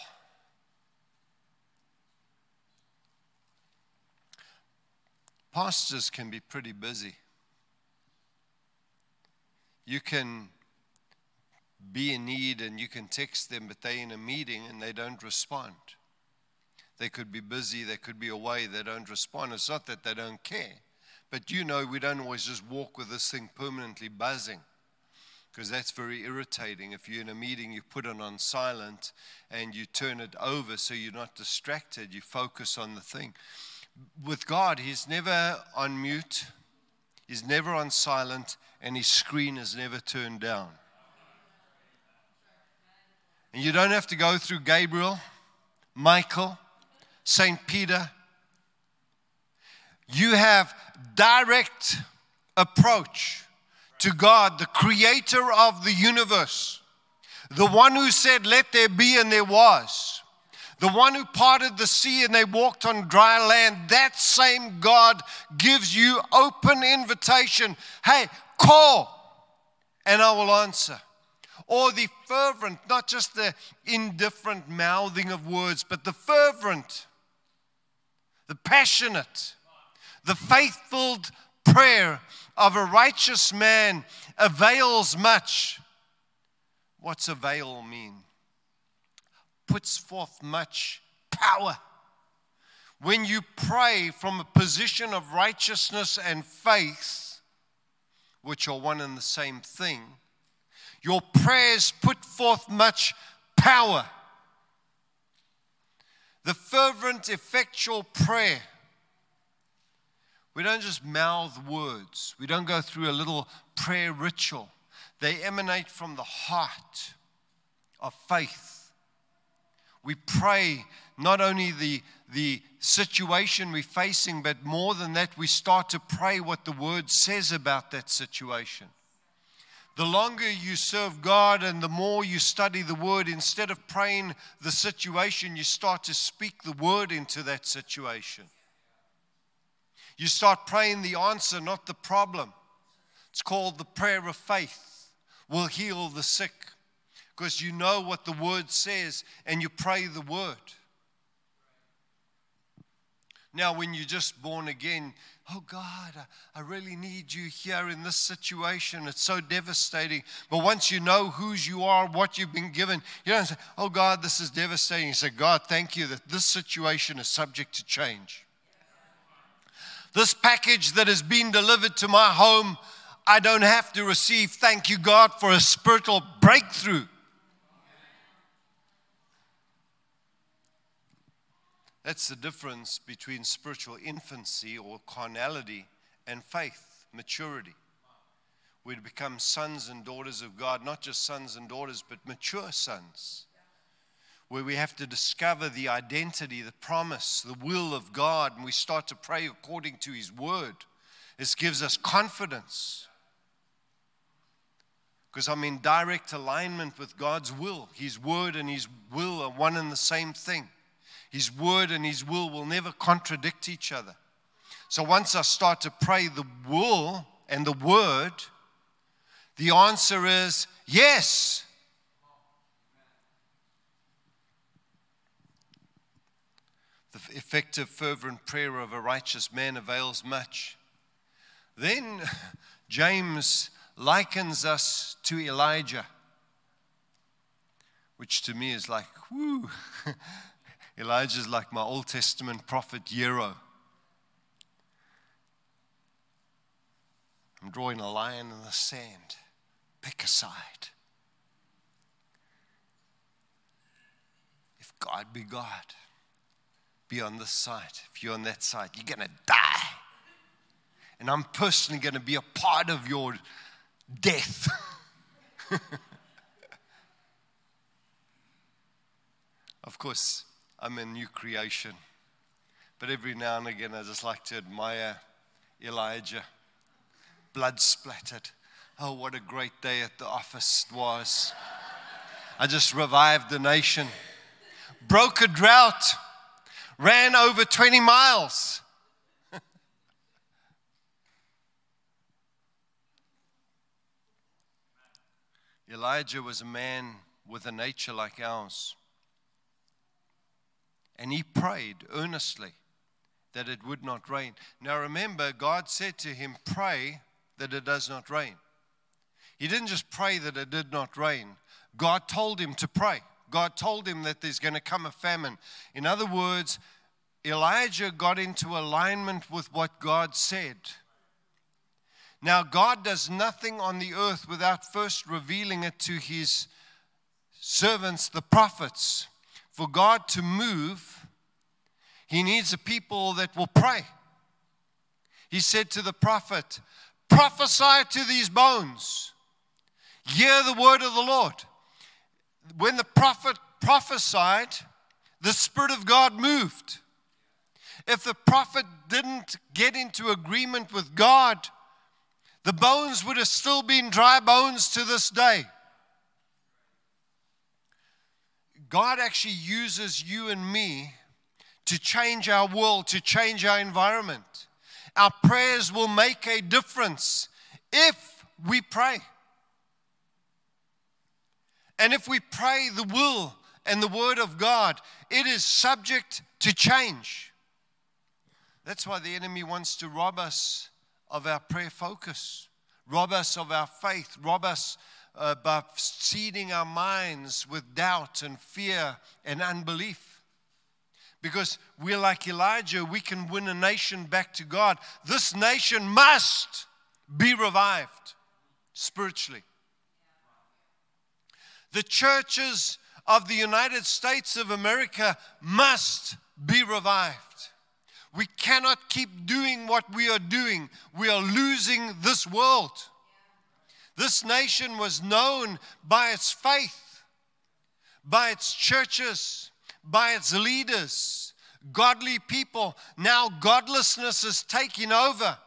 Pastors can be pretty busy. You can be in need and you can text them, but they're in a meeting and they don't respond. They could be busy, they could be away, they don't respond. It's not that they don't care, but you know, we don't always just walk with this thing permanently buzzing because that's very irritating. If you're in a meeting, you put it on silent and you turn it over so you're not distracted, you focus on the thing. With God, He's never on mute, He's never on silent, and His screen is never turned down. And you don't have to go through Gabriel, Michael, St. Peter. You have direct approach to God, the creator of the universe, the one who said, Let there be, and there was, the one who parted the sea and they walked on dry land, that same God gives you open invitation. Hey, call, and I will answer. Or the fervent, not just the indifferent mouthing of words, but the fervent, the passionate, the faithful prayer of a righteous man avails much. What's avail mean? Puts forth much power. When you pray from a position of righteousness and faith, which are one and the same thing, your prayers put forth much power. The fervent, effectual prayer. We don't just mouth words, we don't go through a little prayer ritual. They emanate from the heart of faith. We pray not only the, the situation we're facing, but more than that, we start to pray what the word says about that situation. The longer you serve God and the more you study the word, instead of praying the situation, you start to speak the word into that situation. You start praying the answer, not the problem. It's called the prayer of faith. Will heal the sick because you know what the word says and you pray the word. Now, when you're just born again, oh God, I, really need you here in this situation. It's so devastating. But once you know whose you are, what you've been given, you don't say, oh God, this is devastating. You say, God, thank you that this situation is subject to change. This package that has been delivered to my home, I don't have to receive. Thank you, God, for a spiritual breakthrough. That's the difference between spiritual infancy or carnality and faith, maturity. We become sons and daughters of God, not just sons and daughters, but mature sons, where we have to discover the identity, the promise, the will of God, and we start to pray according to His word. This gives us confidence because I'm in direct alignment with God's will. His word and His will are one and the same thing. His word and His will will never contradict each other. So once I start to pray the will and the word, the answer is yes. The effective, fervent prayer of a righteous man avails much. Then [laughs] James likens us to Elijah, which to me is like, whoo. [laughs] Elijah's like my Old Testament prophet Yero. I'm drawing a line in the sand. Pick a side. If God be God, be on this side. If you're on that side, you're going to die. And I'm personally going to be a part of your death. [laughs] of course, I'm a new creation. But every now and again, I just like to admire Elijah. Blood splattered. Oh, what a great day at the office it was. I just revived the nation, broke a drought, ran over 20 miles. [laughs] Elijah was a man with a nature like ours. And he prayed earnestly that it would not rain. Now remember, God said to him, Pray that it does not rain. He didn't just pray that it did not rain, God told him to pray. God told him that there's going to come a famine. In other words, Elijah got into alignment with what God said. Now, God does nothing on the earth without first revealing it to his servants, the prophets for God to move, he needs a people that will pray. He said to the prophet, Prophesy to these bones, hear the word of the Lord. When the prophet prophesied, the Spirit of God moved. If the prophet didn't get into agreement with God, the bones would have still been dry bones to this day. God actually uses you and me to change our world, to change our environment. Our prayers will make a difference if we pray. And if we pray the will and the word of God, it is subject to change. That's why the enemy wants to rob us of our prayer focus, rob us of our faith, rob us uh, by seeding our minds with doubt and fear and unbelief. Because we're like Elijah, we can win a nation back to God. This nation must be revived. spiritually. The churches of the United States of America must be revived. We cannot keep doing what we are doing. We are losing this world. This nation was known by its faith, by its churches, by its leaders, godly people. Now, godlessness is taking over.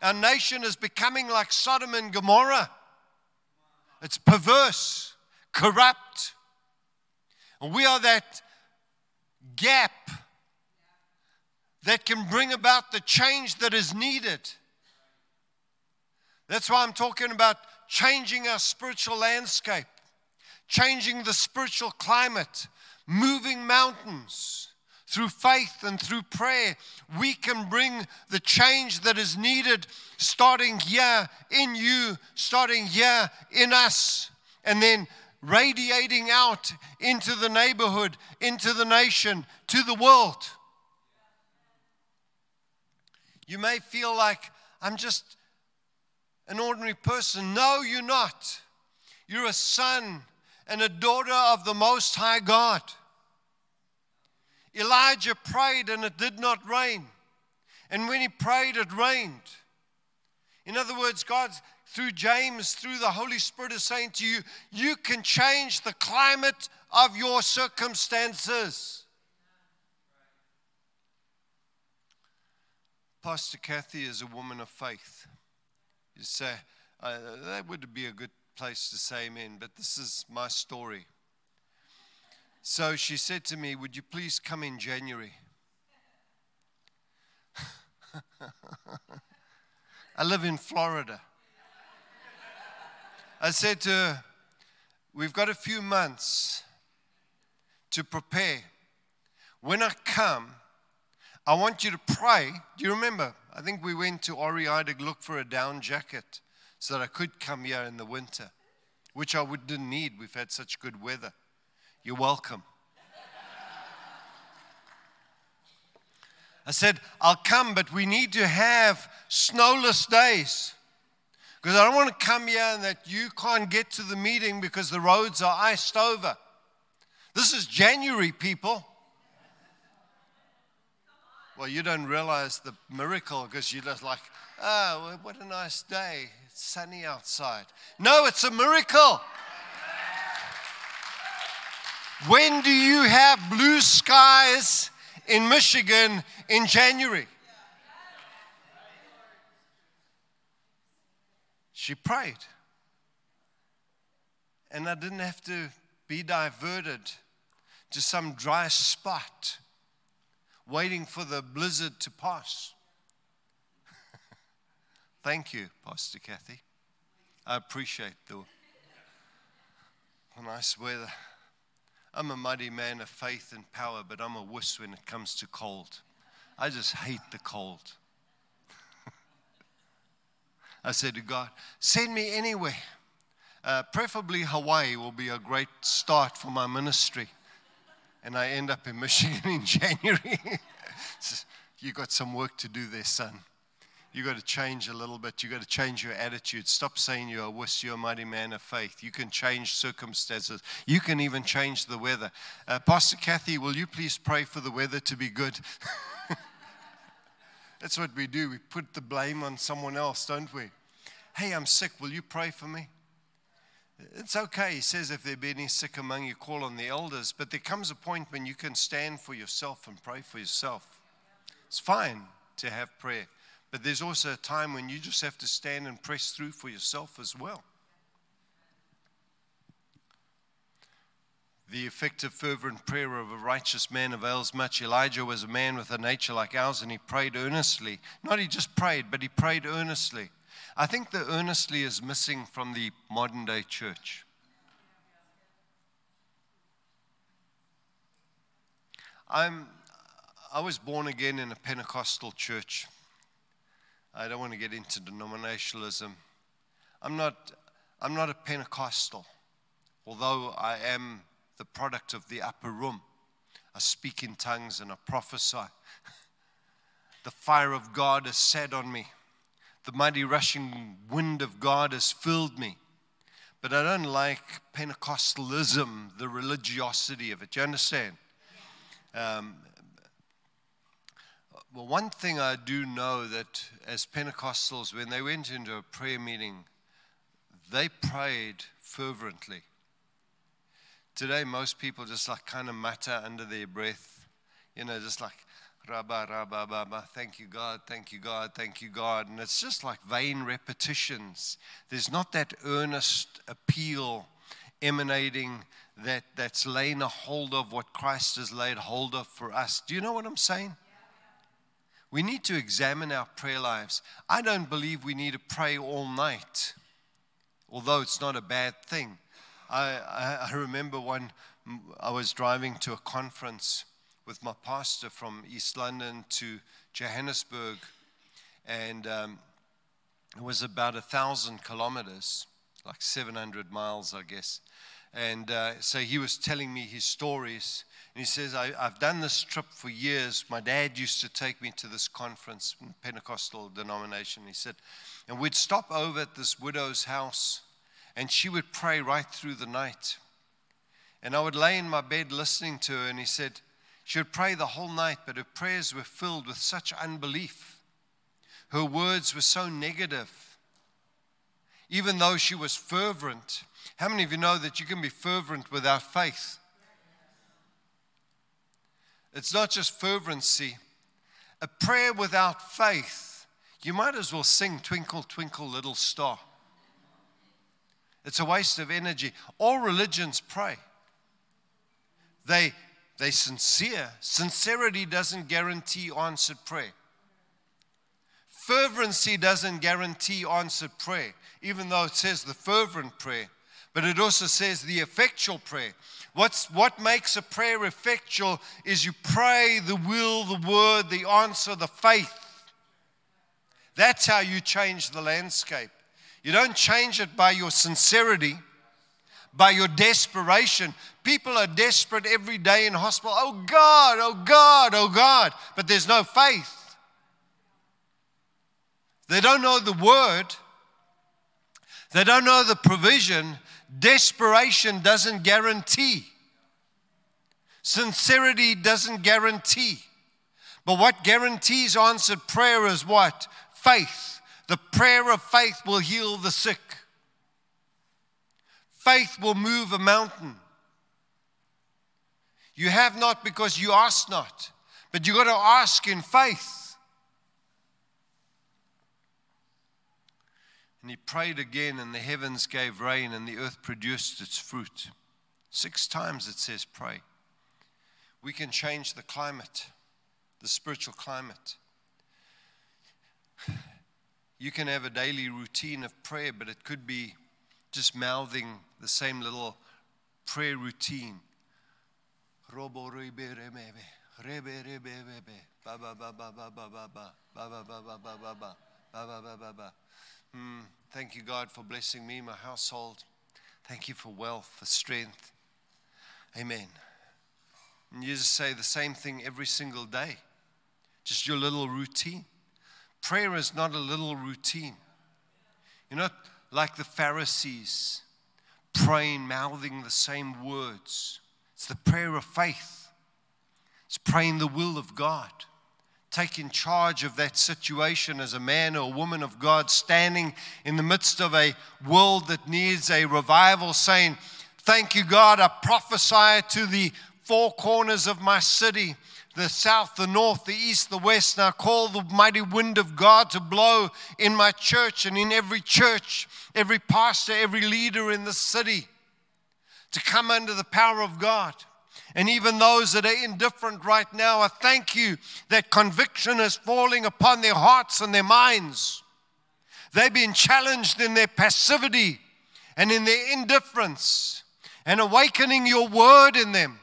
Our nation is becoming like Sodom and Gomorrah. It's perverse, corrupt. And we are that gap that can bring about the change that is needed. That's why I'm talking about changing our spiritual landscape, changing the spiritual climate, moving mountains. Through faith and through prayer, we can bring the change that is needed starting here in you, starting here in us, and then radiating out into the neighborhood, into the nation, to the world. You may feel like I'm just an ordinary person. No, you're not. You're a son and a daughter of the Most High God. Elijah prayed and it did not rain. And when he prayed, it rained. In other words, God, through James, through the Holy Spirit, is saying to you, you can change the climate of your circumstances. Pastor Kathy is a woman of faith. You say, uh, that would be a good place to say amen, but this is my story. So she said to me, Would you please come in January? [laughs] I live in Florida. I said to her, We've got a few months to prepare. When I come, I want you to pray. Do you remember? I think we went to REI to look for a down jacket so that I could come here in the winter, which I would, didn't need. We've had such good weather. You're welcome. I said, I'll come, but we need to have snowless days. Because I don't want to come here and that you can't get to the meeting because the roads are iced over. This is January, people. Well, you don't realize the miracle because you're just like, oh, what a nice day. It's sunny outside. No, it's a miracle. When do you have blue skies in Michigan in January? She prayed. And I didn't have to be diverted to some dry spot waiting for the blizzard to pass. [laughs] Thank you, Pastor Kathy. I appreciate the nice weather. I'm a mighty man of faith and power, but I'm a wuss when it comes to cold. I just hate the cold. I said to God, send me anywhere. Uh, preferably Hawaii will be a great start for my ministry and I end up in [laughs] Michigan in January. [laughs] you got some work to do there, son. You got to change a little bit. You got to change your attitude. Stop saying you're a wuss, you're a mighty man of faith. You can change circumstances. You can even change the weather. Uh, Pastor Kathy, will you please pray for the weather to be good? [laughs] That's what we do. We put the blame on someone else, don't we? Hey, I'm sick. Will you pray for me? It's okay, he says, if there be any sick among you, call on the elders. But there comes a point when you can stand for yourself and pray for yourself. It's fine to have prayer, but there's also a time when you just have to stand and press through for yourself as well. The effective, fervent prayer of a righteous man avails much. Elijah was a man with a nature like ours, and he prayed earnestly. Not he just prayed, but he prayed earnestly. I think the earnestly is missing from the modern day church. I'm, I was born again in a Pentecostal church. I don't want to get into denominationalism. I'm not, I'm not a Pentecostal, although I am the product of the upper room. I speak in tongues and I prophesy. [laughs] The fire of God is set on me. The mighty rushing wind of God has filled me. But I don't like Pentecostalism, the religiosity of it. You understand? Um, well, one thing I do know that as Pentecostals, when they went into a prayer meeting, they prayed fervently. Today, most people just like kind of mutter under their breath, you know, just like, rabba, rabba, rabba, thank you, God, thank you, God, thank you, God. And it's just like vain repetitions. There's not that earnest appeal emanating that, that's laying a hold of what Christ has laid hold of for us. Do you know what I'm saying? We need to examine our prayer lives. I don't believe we need to pray all night, although it's not a bad thing. I, I, I remember when I was driving to a conference with my pastor from East London to Johannesburg, and um, it was about a thousand kilometers, like 700 miles, I guess. And uh, so he was telling me his stories. And he says, I, have done this trip for years. My dad used to take me to this conference, in Pentecostal denomination. He said, and we'd stop over at this widow's house, and she would pray right through the night. And I would lay in my bed listening to her, and he said, she would pray the whole night, but her prayers were filled with such unbelief. Her words were so negative. Even though she was fervent, how many of you know that you can be fervent without faith? It's not just fervency. A prayer without faith, you might as well sing Twinkle, Twinkle, Little Star. It's a waste of energy. All religions pray. They they sincere. Sincerity doesn't guarantee answered prayer. Fervency doesn't guarantee answered prayer, even though it says the fervent prayer but it also says the effectual prayer. What's, what makes a prayer effectual is you pray the will, the word, the answer, the faith. That's how you change the landscape. You don't change it by your sincerity, by your desperation. People are desperate every day in hospital. Oh God, oh God, oh God. But there's no faith. They don't know the word. They don't know the provision. Desperation doesn't guarantee. Sincerity doesn't guarantee. But what guarantees answered prayer is what? Faith. The prayer of faith will heal the sick. Faith will move a mountain. You have not because you ask not, but you got to ask in faith. And he prayed again, and the heavens gave rain, and the earth produced its fruit. Six times it says, pray. We can change the climate, the spiritual climate. [sighs] You can have a daily routine of prayer, but it could be just mouthing the same little prayer routine. Mm, thank you, God, for blessing me, my household. Thank you for wealth, for strength. Amen. And you just say the same thing every single day, just your little routine. Prayer is not a little routine. You're not like the Pharisees praying, mouthing the same words. It's the prayer of faith, it's praying the will of God taking charge of that situation as a man or a woman of God, standing in the midst of a world that needs a revival, saying, Thank you, God. I prophesy to the four corners of my city the south, the north, the east, the west, I call the mighty wind of God to blow in my church and in every church, every pastor, every leader in the city to come under the power of God. And even those that are indifferent right now, I thank you that conviction is falling upon their hearts and their minds. They've been challenged in their passivity and in their indifference and awakening your word in them.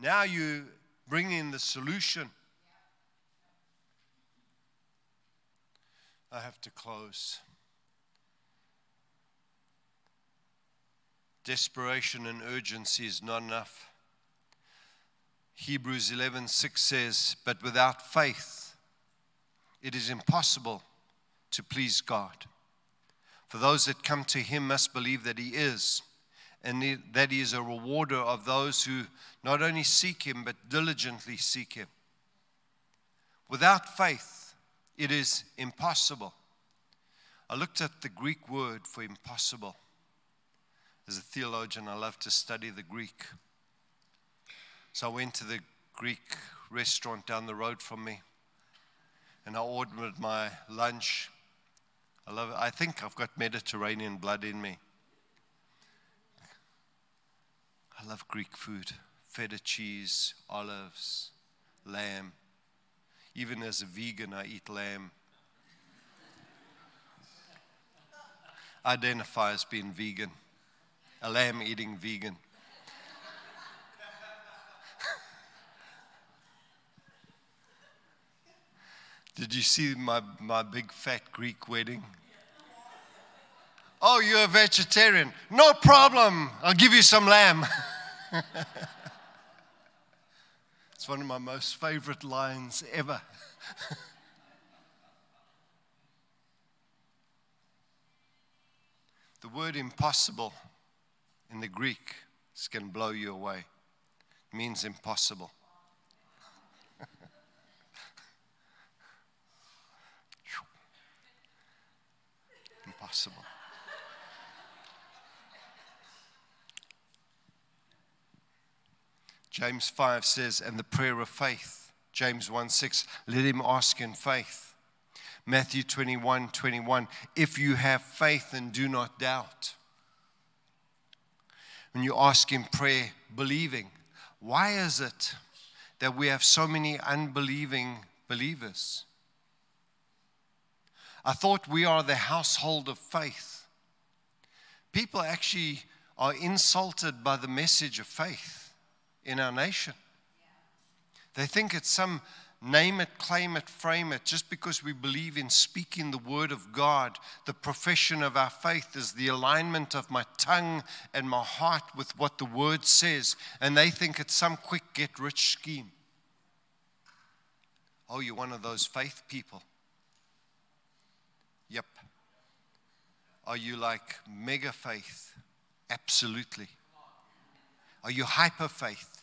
Now you bring in the solution. I have to close. Desperation and urgency is not enough. Hebrews 11:6 says, "But without faith it is impossible to please God. For those that come to him must believe that he is, and that he is a rewarder of those who not only seek him, but diligently seek him. Without faith, it is impossible. I looked at the Greek word for impossible. As a theologian, I love to study the Greek. So I went to the Greek restaurant down the road from me and I ordered my lunch. I love it. I think I've got Mediterranean blood in me. I love Greek food feta cheese, olives, lamb. Even as a vegan, I eat lamb. Identify as being vegan, a lamb eating vegan. [laughs] Did you see my, my big fat Greek wedding? Oh, you're a vegetarian. No problem. I'll give you some lamb. [laughs] it's one of my most favorite lines ever. [laughs] the word impossible in the Greek is blow you away. It means impossible. [laughs] impossible. James 5 says, and the prayer of faith. James 1 6, let him ask in faith. Matthew 21 21, if you have faith and do not doubt. When you ask in prayer, believing, why is it that we have so many unbelieving believers? I thought we are the household of faith. People actually are insulted by the message of faith in our nation. They think it's some name it, claim it, frame it, just because we believe in speaking the word of God. The profession of our faith is the alignment of my tongue and my heart with what the word says. And they think it's some quick get rich scheme. Oh, you're one of those faith people. Yep. Are you like mega faith? Absolutely. Are you hyper faith?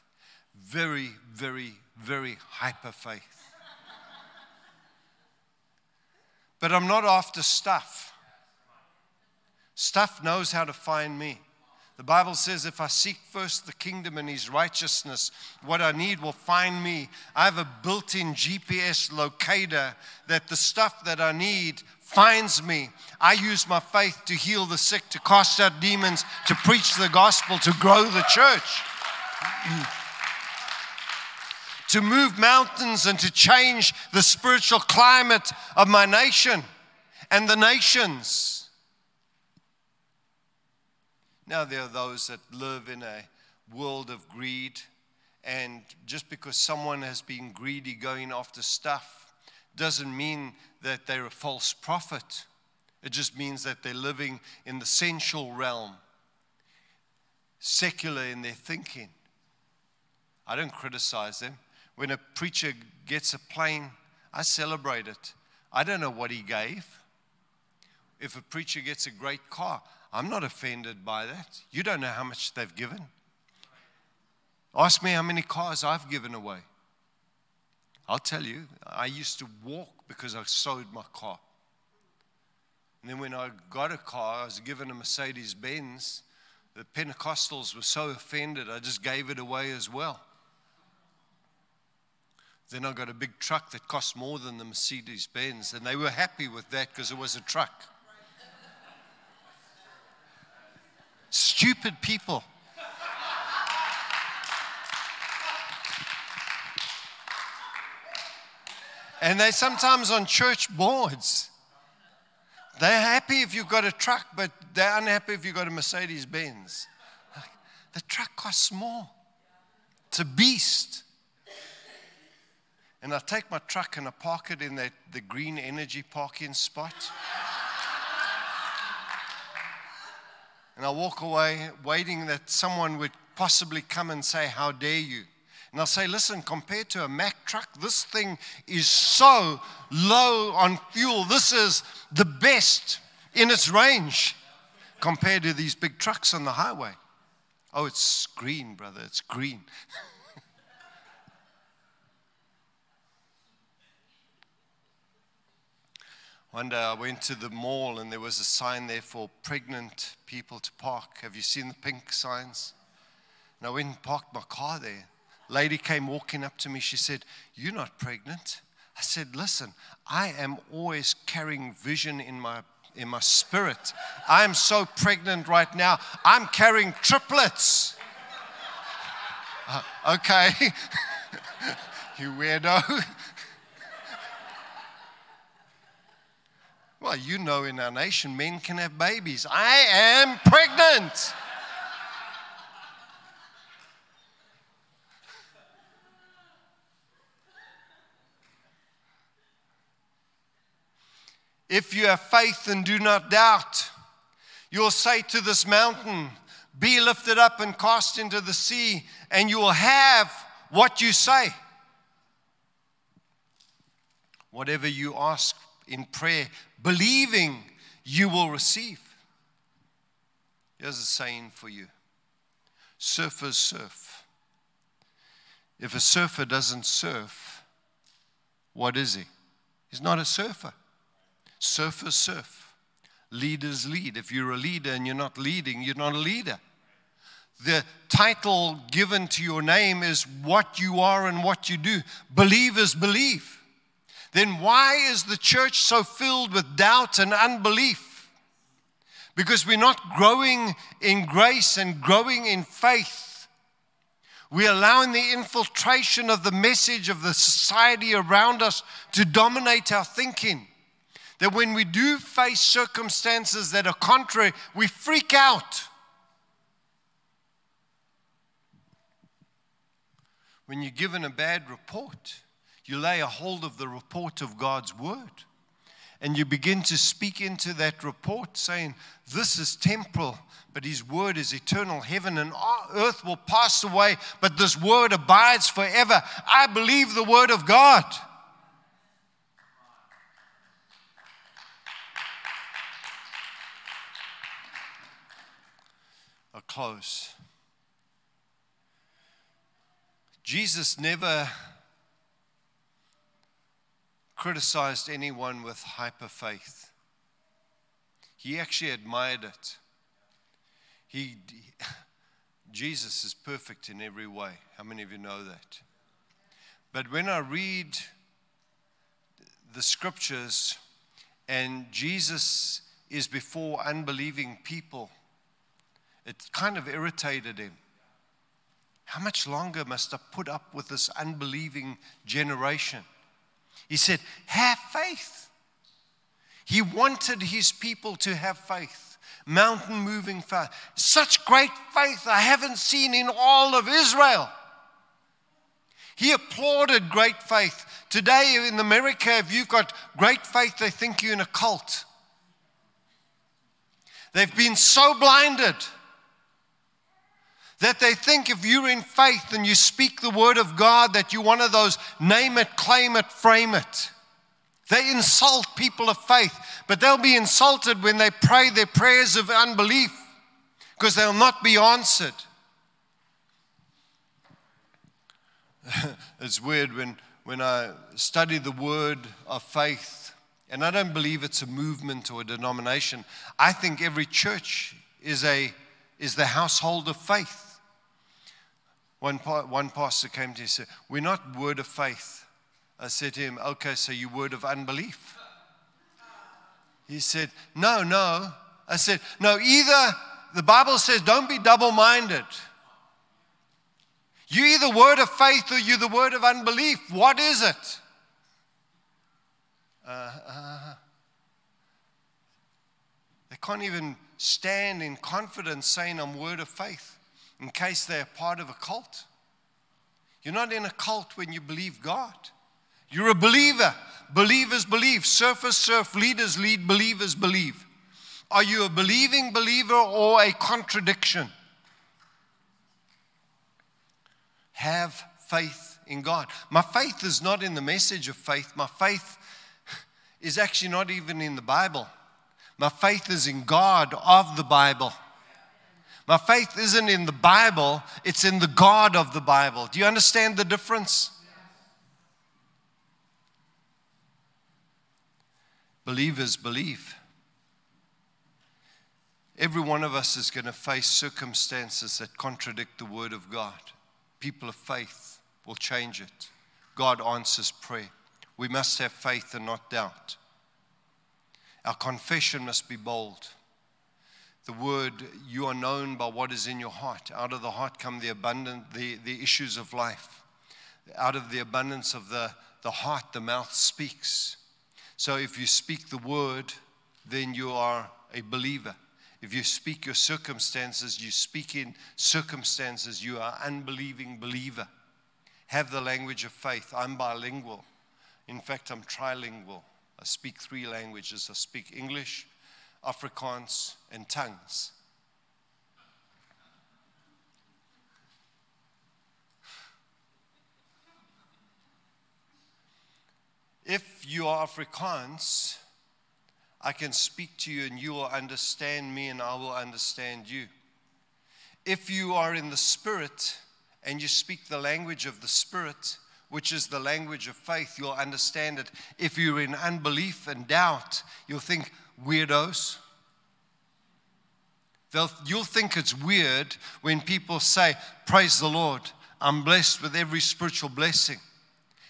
Very, very, very hyper faith. But I'm not after stuff. Stuff knows how to find me. The Bible says, if I seek first the kingdom and his righteousness, what I need will find me. I have a built in GPS locator that the stuff that I need finds me. I use my faith to heal the sick, to cast out demons, to preach the gospel, to grow the church, [clears throat] to move mountains and to change the spiritual climate of my nation and the nations. Now, there are those that live in a world of greed, and just because someone has been greedy going after stuff, doesn't mean that they're a false prophet. It just means that they're living in the sensual realm, secular in their thinking. I don't criticize them. When a preacher gets a plane, I celebrate it. I don't know what he gave. If a preacher gets a great car, I'm not offended by that. You don't know how much they've given. Ask me how many cars I've given away. I'll tell you, I used to walk because I sold my car. And then when I got a car, I was given a Mercedes Benz. The Pentecostals were so offended, I just gave it away as well. Then I got a big truck that cost more than the Mercedes Benz, and they were happy with that because it was a truck. Stupid people. And they're sometimes on church boards. They're happy if you've got a truck, but they're unhappy if you've got a Mercedes Benz. The truck costs more. It's a beast. And I take my truck and I park it in the, the green energy parking spot. And I walk away waiting that someone would possibly come and say, How dare you? And I'll say, listen, compared to a Mack truck, this thing is so low on fuel. This is the best in its range compared to these big trucks on the highway. Oh, it's green, brother, it's green. [laughs] One day I went to the mall and there was a sign there for pregnant people to park. Have you seen the pink signs? And I went and parked my car there. Lady came walking up to me. She said, You're not pregnant. I said, Listen, I am always carrying vision in my in my spirit. I am so pregnant right now. I'm carrying triplets. Uh, okay. [laughs] you weirdo. [laughs] well, you know, in our nation, men can have babies. I am pregnant. If you have faith and do not doubt, you'll say to this mountain, Be lifted up and cast into the sea, and you will have what you say. Whatever you ask in prayer, believing you will receive. Here's a saying for you surfers surf. If a surfer doesn't surf, what is he? He's not a surfer. Surfers surf. Leaders lead. If you're a leader and you're not leading, you're not a leader. The title given to your name is what you are and what you do. Believers believe. Then why is the church so filled with doubt and unbelief? Because we're not growing in grace and growing in faith. We're allowing the infiltration of the message of the society around us to dominate our thinking that when we do face circumstances that are contrary, we freak out. When you're given a bad report, you lay a hold of the report of God's word and you begin to speak into that report saying, This is temporal, but His word is eternal. Heaven and earth will pass away, but this word abides forever. I believe the word of God. A close. Jesus never criticized anyone with hyper faith. He actually admired it. He, [laughs] Jesus is perfect in every way. How many of you know that? But when I read the scriptures and Jesus is before unbelieving people, it kind of irritated him. How much longer must I put up with this unbelieving generation? He said, Have faith. He wanted his people to have faith, mountain moving faith. Such great faith I haven't seen in all of Israel. He applauded great faith. Today in America, if you've got great faith, they think you're in a cult. They've been so blinded that they think if you're in faith and you speak the word of God, that you're one of those name it, claim it, frame it. They insult people of faith, but they'll be insulted when they pray their prayers of unbelief because they'll not be answered. [laughs] it's weird when, when I study the word of faith, and I don't believe it's a movement or a denomination. I think every church is, a, is the household of faith. One, one pastor came to me and said, We're not word of faith. I said to him, Okay, so you word of unbelief. He said, No, no. I said, No, either the Bible says don't be double minded. You either word of faith or you the word of unbelief. What is it? Uh, uh, they can't even stand in confidence saying I'm word of faith in case they're part of a cult. You're not in a cult when you believe God. You're a believer. Believers believe. Surfers surf. Leaders lead. Believers believe. Are you a believing believer or a contradiction? Have faith in God. My faith is not in the message of faith. My faith is actually not even in the Bible. My faith is in God of the Bible. My faith isn't in the Bible, it's in the God of the Bible. Do you understand the difference? Believers believe. Every one of us is going to face circumstances that contradict the Word of God. People of faith will change it. God answers prayer. We must have faith and not doubt. Our confession must be bold. The word, you are known by what is in your heart. Out of the heart come the abundant, the, the issues of life. Out of the abundance of the, the heart, the mouth speaks. So if you speak the word, then you are a believer. If you speak your circumstances, you speak in circumstances, you are unbelieving believer. Have the language of faith. I'm bilingual. In fact, I'm trilingual. I speak three languages. I speak English, Afrikaans, and tongues. If you are Afrikaans, I can speak to you and you will understand me and I will understand you. If you are in the Spirit and you speak the language of the Spirit, which is the language of faith, you'll understand it. If you're in unbelief and doubt, you'll think, weirdos. They'll, you'll think it's weird when people say, Praise the Lord, I'm blessed with every spiritual blessing.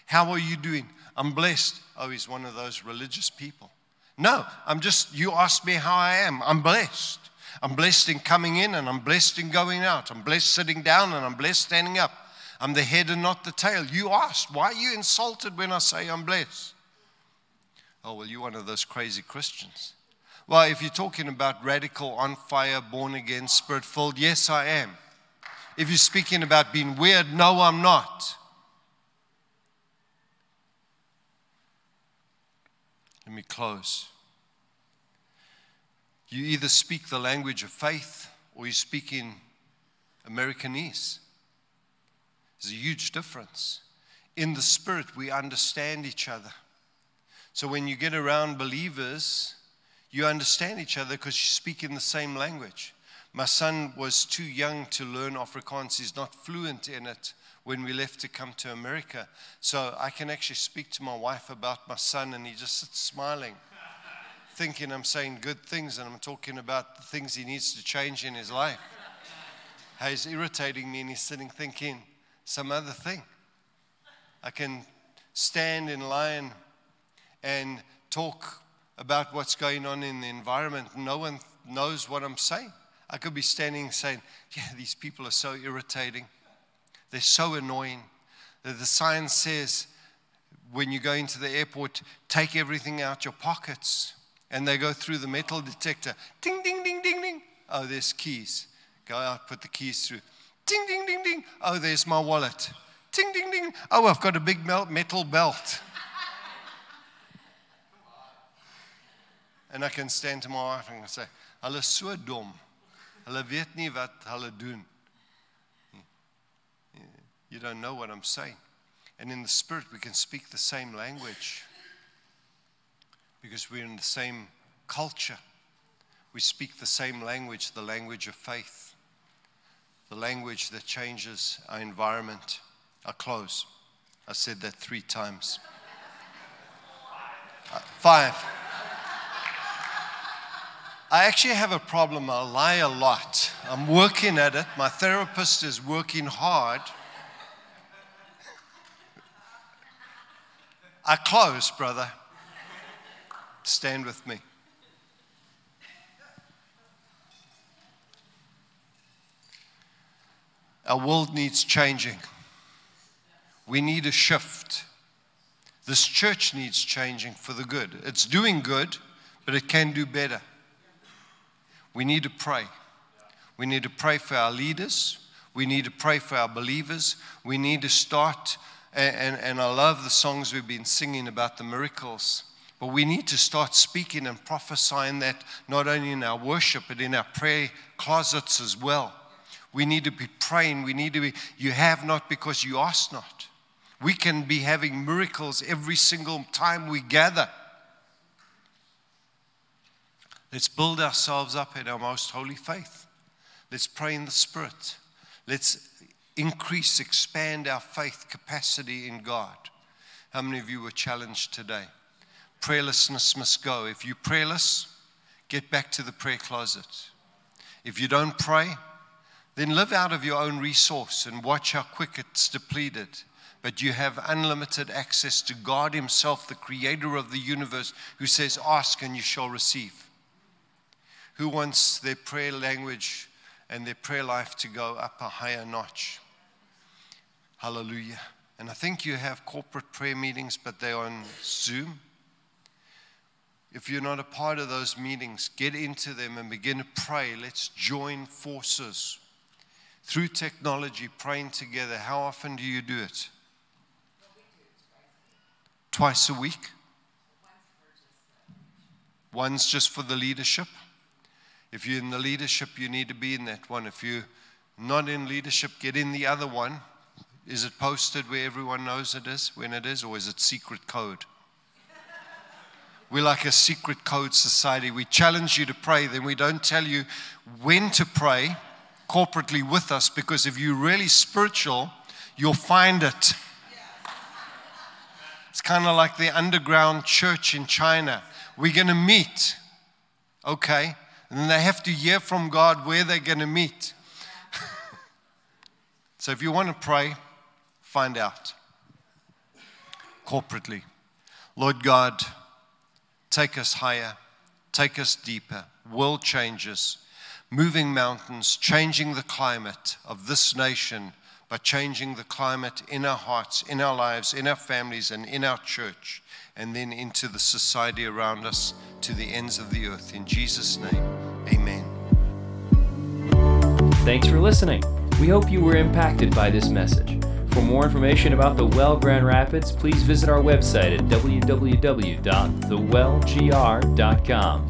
How are you doing? I'm blessed. Oh, he's one of those religious people. No, I'm just, you asked me how I am. I'm blessed. I'm blessed in coming in and I'm blessed in going out. I'm blessed sitting down and I'm blessed standing up. I'm the head and not the tail. You asked, why are you insulted when I say I'm blessed? Oh, well, you're one of those crazy Christians. Well, if you're talking about radical, on fire, born again, spirit filled, yes, I am. If you're speaking about being weird, no, I'm not. Let me close. You either speak the language of faith or you speak in Americanese. There's a huge difference. In the spirit, we understand each other. So when you get around believers, you understand each other because you speak in the same language. My son was too young to learn Afrikaans. He's not fluent in it when we left to come to America. So I can actually speak to my wife about my son, and he just sits smiling, [laughs] thinking I'm saying good things and I'm talking about the things he needs to change in his life. [laughs] He's irritating me, and he's sitting thinking, some other thing. I can stand in line and talk about what's going on in the environment. No one knows what I'm saying. I could be standing saying, Yeah, these people are so irritating. They're so annoying. The sign says, when you go into the airport, take everything out your pockets. And they go through the metal detector. Ding, ding, ding, ding, ding. Oh, there's keys. Go out, put the keys through. Ding, ding, ding, ding. Oh, there's my wallet. Ding, ding, ding. Oh, I've got a big metal belt. And I can stand to my wife and say, Hulle so dom. Hulle weet nie wat hulle doen. You don't know what I'm saying. And in the spirit, we can speak the same language because we're in the same culture. We speak the same language, the language of faith the language that changes our environment. I close. I said that three times. Uh, five. I actually have a problem. I lie a lot. I'm working at it. My therapist is working hard. I close, brother. Stand with me. Our world needs changing. We need a shift. This church needs changing for the good. It's doing good, but it can do better. We need to pray. We need to pray for our leaders. We need to pray for our believers. We need to start, and, and, and I love the songs we've been singing about the miracles. But we need to start speaking and prophesying that not only in our worship, but in our prayer closets as well We need to be praying. We need to be, you have not because you ask not. We can be having miracles every single time we gather. Let's build ourselves up in our most holy faith. Let's pray in the Spirit. Let's increase, expand our faith capacity in God. How many of you were challenged today? Prayerlessness must go. If you're prayerless, get back to the prayer closet. If you don't pray, then live out of your own resource and watch how quick it's depleted. But you have unlimited access to God Himself, the creator of the universe, who says, Ask and you shall receive. Who wants their prayer language and their prayer life to go up a higher notch? Hallelujah. And I think you have corporate prayer meetings, but they're on Zoom. If you're not a part of those meetings, get into them and begin to pray. Let's join forces through technology, praying together. How often do you do it? Twice a week? One's just for the leadership. If you're in the leadership, you need to be in that one. If you're not in leadership, get in the other one. Is it posted where everyone knows it is, when it is, or is it secret code? We're like a secret code society. We challenge you to pray, then we don't tell you when to pray corporately with us because if you're really spiritual, you'll find it. It's kind of like the underground church in China. We're going to meet. Okay. And they have to hear from God where they're going to meet. [laughs] so if you want to pray, find out corporately. Lord God, take us higher, take us deeper, world changes, moving mountains, changing the climate of this nation by changing the climate in our hearts, in our lives, in our families, and in our church, and then into the society around us to the ends of the earth. In Jesus' name, amen. Thanks for listening. We hope you were impacted by this message. For more information about the Well Grand Rapids, please visit our website at www.thewellgr.com.